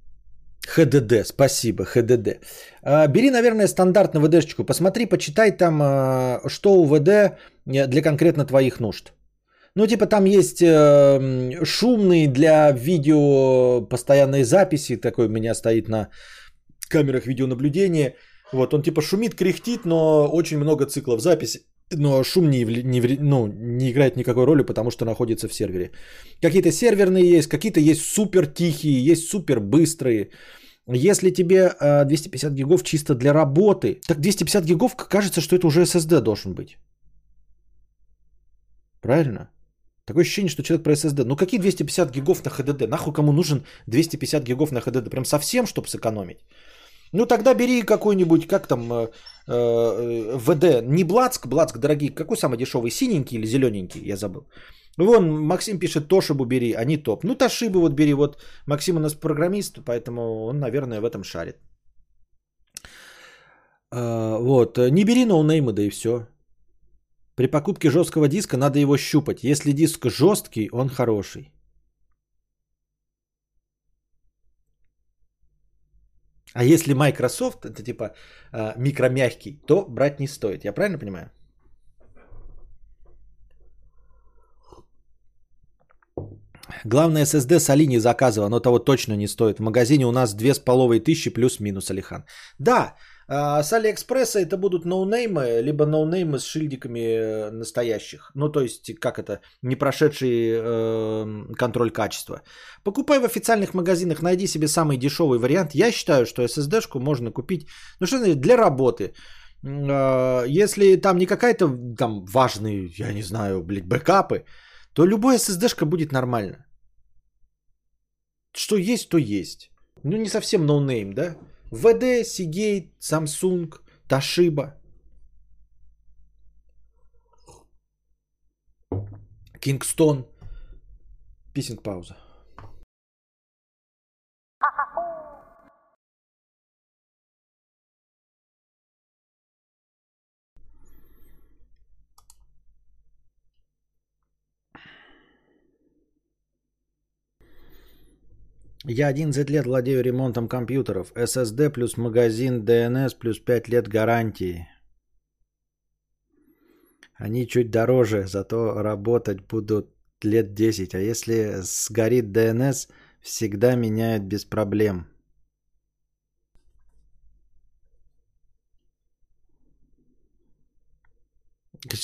ХДД, спасибо, ХДД. А, бери, наверное, стандартно ВДшечку, посмотри, почитай там, а, что у ВД э, для конкретно твоих нужд. Ну, типа там есть э, шумный для видео постоянной записи, такой у меня стоит на камерах видеонаблюдения. Вот, он типа шумит, кряхтит, но очень много циклов записи. Но шум не, не, ну, не играет никакой роли, потому что находится в сервере. Какие-то серверные есть, какие-то есть супер тихие, есть супер быстрые. Если тебе э, 250 гигов чисто для работы, так 250 гигов кажется, что это уже SSD должен быть. Правильно? Такое ощущение, что человек про SSD. Ну какие 250 гигов на HDD? Нахуй кому нужен 250 гигов на HDD? Прям совсем, чтобы сэкономить? Ну тогда бери какой-нибудь, как там, э, э, ВД, не Блацк, Блацк дорогие, какой самый дешевый, синенький или зелененький, я забыл. Вон, Максим пишет, Тошибу бери, они топ. Ну, Тошибу вот бери, вот Максим у нас программист, поэтому он, наверное, в этом шарит. Э, вот, не бери ноунеймы, да и все. При покупке жесткого диска надо его щупать. Если диск жесткий, он хороший. А если Microsoft, это типа э, микромягкий, то брать не стоит. Я правильно понимаю? Главное SSD с Алини заказывал, но того точно не стоит. В магазине у нас две с половой тысячи плюс-минус, Алихан. Да, А с Алиэкспресса это будут ноунеймы, либо ноунеймы с шильдиками э, настоящих. Ну, то есть, как это, не прошедший э, контроль качества. Покупай в официальных магазинах, найди себе самый дешевый вариант. Я считаю, что SSD-шку можно купить, ну что значит, для работы. Э, если там не какая-то там важные, я не знаю, блядь, бэкапы, то любая SSD-шка будет нормально. Что есть, то есть. Ну, не совсем no name, да? WD, Seagate, Samsung, Toshiba. Kingston. Писинг пауза. Я 11 лет владею ремонтом компьютеров. SSD плюс магазин DNS плюс 5 лет гарантии. Они чуть дороже, зато работать будут лет 10. А если сгорит DNS, всегда меняют без проблем.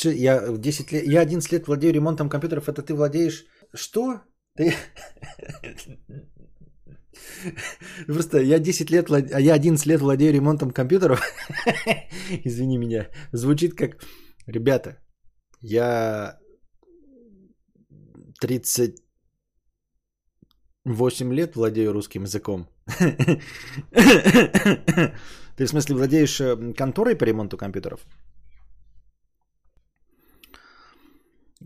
Я, 10 лет, я 11 лет владею ремонтом компьютеров, это ты владеешь... Что? Ты... Просто я 10 лет, а я 11 лет владею ремонтом компьютеров. Извини меня. Звучит как, ребята, я 38 лет владею русским языком. Ты в смысле владеешь э, конторой по ремонту компьютеров?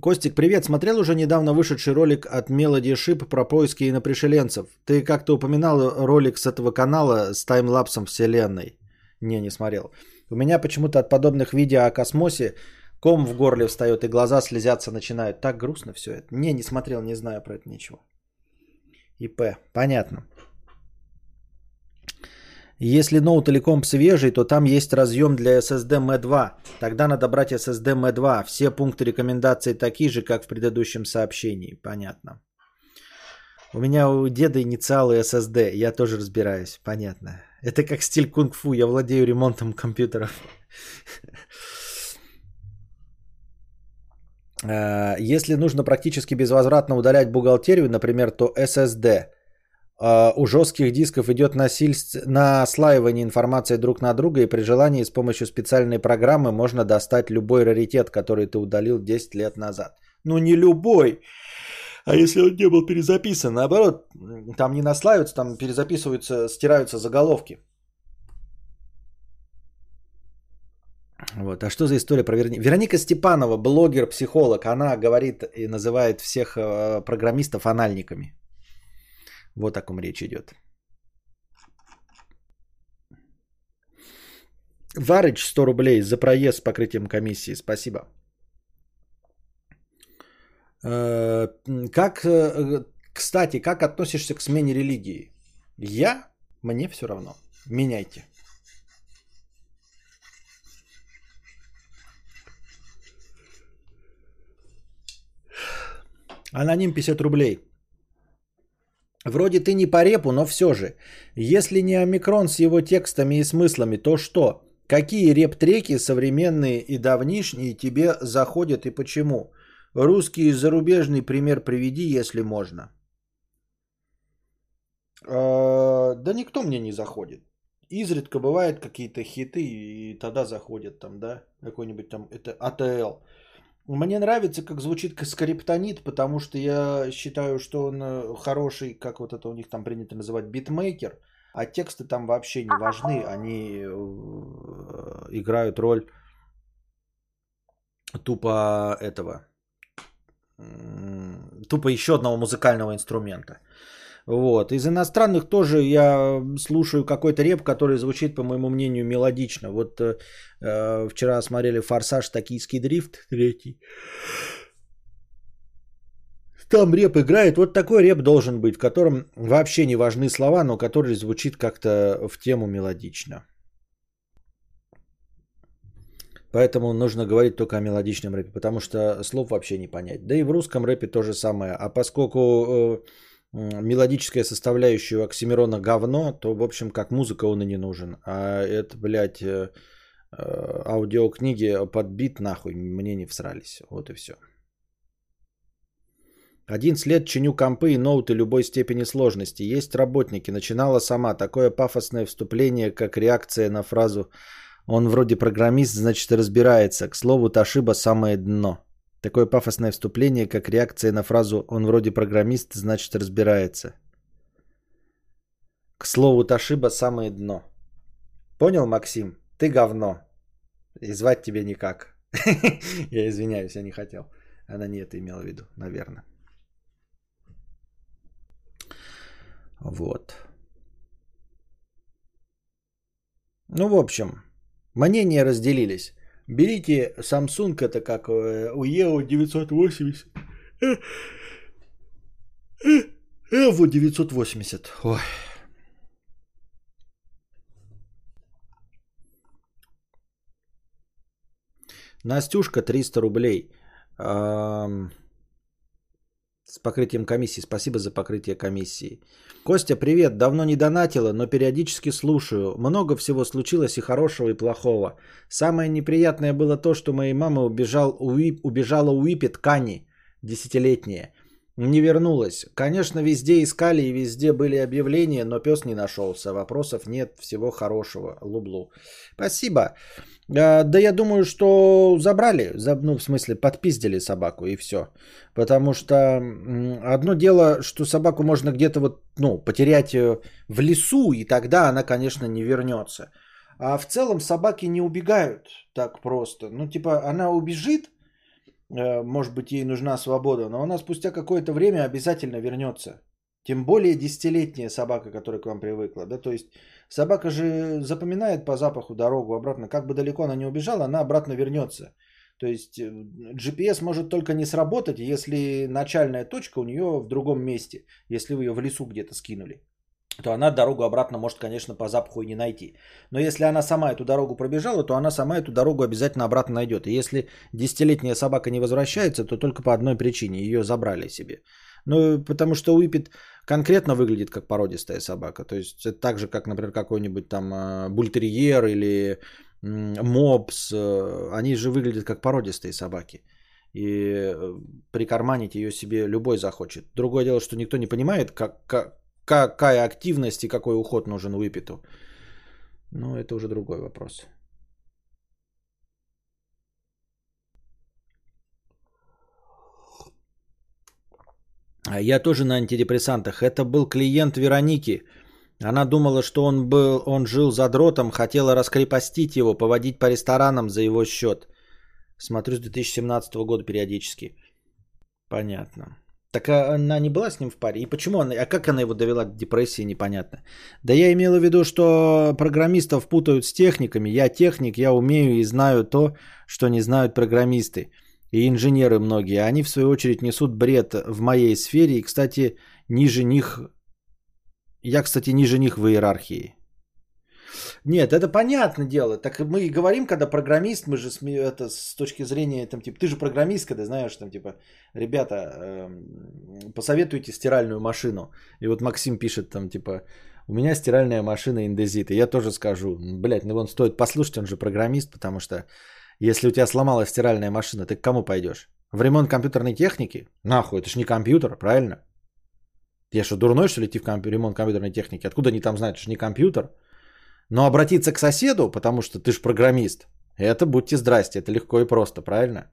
Костик, привет. Смотрел уже недавно вышедший ролик от Melody Ship про поиски инопришеленцев. Ты как-то упоминал ролик с этого канала с таймлапсом вселенной. Не, не смотрел. У меня почему-то от подобных видео о космосе ком в горле встает и глаза слезятся начинают. Так грустно все это. Не, не смотрел, не знаю про это ничего. ИП. Понятно. Если ноут или свежий, то там есть разъем для SSD M2. Тогда надо брать SSD M2. Все пункты рекомендаций такие же, как в предыдущем сообщении. Понятно. У меня у деда инициалы SSD. Я тоже разбираюсь. Понятно. Это как стиль кунг-фу. Я владею ремонтом компьютеров. Э, если нужно практически безвозвратно удалять бухгалтерию, например, то SSD – а, у жестких дисков идет насильств... наслаивание информации друг на друга, и при желании с помощью специальной программы можно достать любой раритет, который ты удалил 10 лет назад. Ну не любой. А если он не был перезаписан, наоборот, там не наслаиваются, там перезаписываются, стираются заголовки. Вот. А что за история про Вероника? Вероника Степанова, блогер, психолог, она говорит и называет всех э, программистов анальниками. Вот о ком речь идет. Варыч 100 рублей за проезд с покрытием комиссии. Спасибо. Э, как, э, кстати, как относишься к смене религии? Я? Мне все равно. Меняйте. Аноним 50 рублей. Вроде ты не по репу, но все же. Если не омикрон с его текстами и смыслами, то что? Какие реп-треки современные и давнишние тебе заходят и почему? Русский и зарубежный пример приведи, если можно. А, да никто мне не заходит. Изредка бывают какие-то хиты, и тогда заходят там, да, какой-нибудь там, это АТЛ. Мне нравится, как звучит скриптонит, потому что я считаю, что он э, хороший, как вот это у них там принято называть, битмейкер, а тексты там вообще не важны, они э, играют роль тупо этого, тупо еще одного музыкального инструмента. Вот. Из иностранных тоже я слушаю какой-то реп, который звучит, по моему мнению, мелодично. Вот э, э вчера смотрели «Форсаж. Токийский дрифт» третий. Там реп играет. Вот такой реп должен быть, в котором вообще не важны слова, но который звучит как-то в тему мелодично. Поэтому нужно говорить только о мелодичном рэпе, потому что слов вообще не понять. Да и в русском рэпе то же самое. А поскольку э, мелодическая составляющая у Оксимирона говно, то, в общем, как музыка он и не нужен. А это, блядь, э, э, аудиокниги подбит нахуй, мне не всрались. Вот и все. 11 лет чиню компы и ноуты любой степени сложности. Есть работники. Начинала сама. Такое пафосное вступление, как реакция на фразу «Он вроде программист, значит разбирается». К слову, Ташиба самое дно. Такое пафосное вступление, как реакция на фразу «Он вроде программист, значит разбирается». К слову, Ташиба самое дно. Понял, Максим? Ты говно. И звать тебя никак. Я извиняюсь, я не хотел. Она не это имела в виду, наверное. Вот. Ну, в общем, мнения разделились. Берите Samsung, это как э, у EO 980. Evo 980. Ой. Настюшка 300 рублей. С покрытием комиссии. Спасибо за покрытие комиссии. Костя, привет. Давно не донатила, но периодически слушаю. Много всего случилось и хорошего, и плохого. Самое неприятное было то, что моей мама убежал, уип, убежала Уипет Кани, десятилетняя. Не вернулась. Конечно, везде искали и везде были объявления, но пес не нашелся. Вопросов нет. Всего хорошего. Лублу. Спасибо. А, да я думаю, что забрали, ну, в смысле, подпиздили собаку и все. Потому что одно дело, что собаку можно где-то вот, ну, потерять э, в лесу, и тогда она, конечно, не вернется. А в целом собаки не убегают так просто. Ну, типа, она убежит, может быть, ей нужна свобода, но она спустя какое-то время обязательно вернется. Тем более десятилетняя собака, которая к вам привыкла. Да? То есть собака же запоминает по запаху дорогу обратно. Как бы далеко она не убежала, она обратно вернется. То есть э, GPS может только не сработать, если начальная точка у нее в другом месте. Если вы ее в лесу где-то скинули, то она дорогу обратно может, конечно, по запаху и не найти. Но если она сама эту дорогу пробежала, то она сама эту дорогу обязательно обратно найдет. И если десятилетняя собака не возвращается, то только по одной причине. Ее забрали себе. Ну, потому что Уипет конкретно выглядит как породистая собака. То есть это так же, как, например, какой-нибудь там э, бультерьер или мопс. Э, они же выглядят как породистые собаки. И э, прикарманить ее себе любой захочет. Другое дело, что никто не понимает, как, как, какая активность и какой уход нужен выпиту. Но это уже другой вопрос. А я тоже на антидепрессантах. Это был клиент Вероники. Она думала, что он, был, он жил за дротом, хотела раскрепостить его, поводить по ресторанам за его счет. Смотрю с 2017 года периодически. Понятно. Так а она не была с ним в паре? И почему она, а как она его довела до депрессии, непонятно. Да я имела в виду, что программистов путают с техниками. Я техник, я умею и знаю то, что не знают программисты и инженеры многие, они в свою очередь несут бред в моей сфере. И, кстати, ниже них... Я, кстати, ниже них в иерархии. Нет, это понятное дело. Так мы и говорим, когда программист, мы же это с точки зрения, там, типа, ты же программист, когда знаешь, там, типа, ребята, э, посоветуйте стиральную машину. И вот Максим пишет там, типа, у меня стиральная машина индезит. И я тоже скажу, блядь, ну он стоит послушать, он же программист, потому что если у тебя сломалась стиральная машина, ты к кому пойдешь? В ремонт компьютерной техники? Нахуй, это ж не компьютер, правильно? Я что, дурной, что ли, идти в комп- ремонт компьютерной техники? Откуда они там знают, что не компьютер? Но обратиться к соседу, потому что ты же программист, это будьте здрасте, это легко и просто, правильно?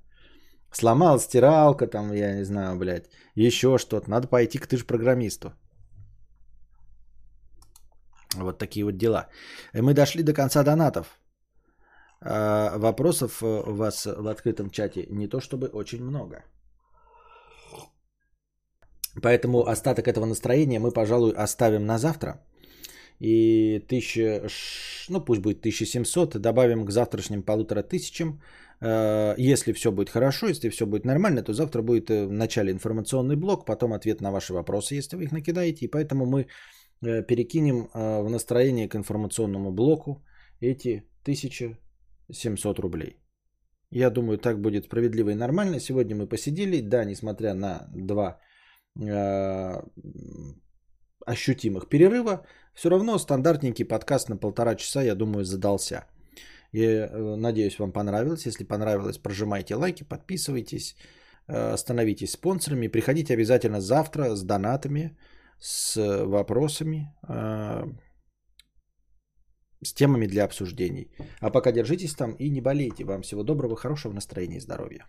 Сломал стиралка, там, я не знаю, блядь, еще что-то. Надо пойти к ты же программисту. Вот такие вот дела. И мы дошли до конца донатов. А вопросов э, у вас в открытом чате не то чтобы очень много. Поэтому остаток этого настроения мы, пожалуй, оставим на завтра. И тысяча, ну пусть будет 1700, добавим к завтрашним полутора тысячам. Э, если все будет хорошо, если все будет нормально, то завтра будет э, в начале информационный блок, потом ответ на ваши вопросы, если вы их накидаете. И поэтому мы перекинем в настроение к информационному блоку эти 1000 700 рублей. Я думаю, так будет справедливо и нормально. Сегодня мы посидели. Да, несмотря на два э, ощутимых перерыва, все равно стандартненький подкаст на полтора часа, я думаю, задался. И э, надеюсь, вам понравилось. Если понравилось, прожимайте лайки, подписывайтесь, э, становитесь спонсорами. Приходите обязательно завтра с донатами, с вопросами, э, с темами для обсуждений. А пока держитесь там и не болейте. Вам всего доброго, хорошего настроения и здоровья.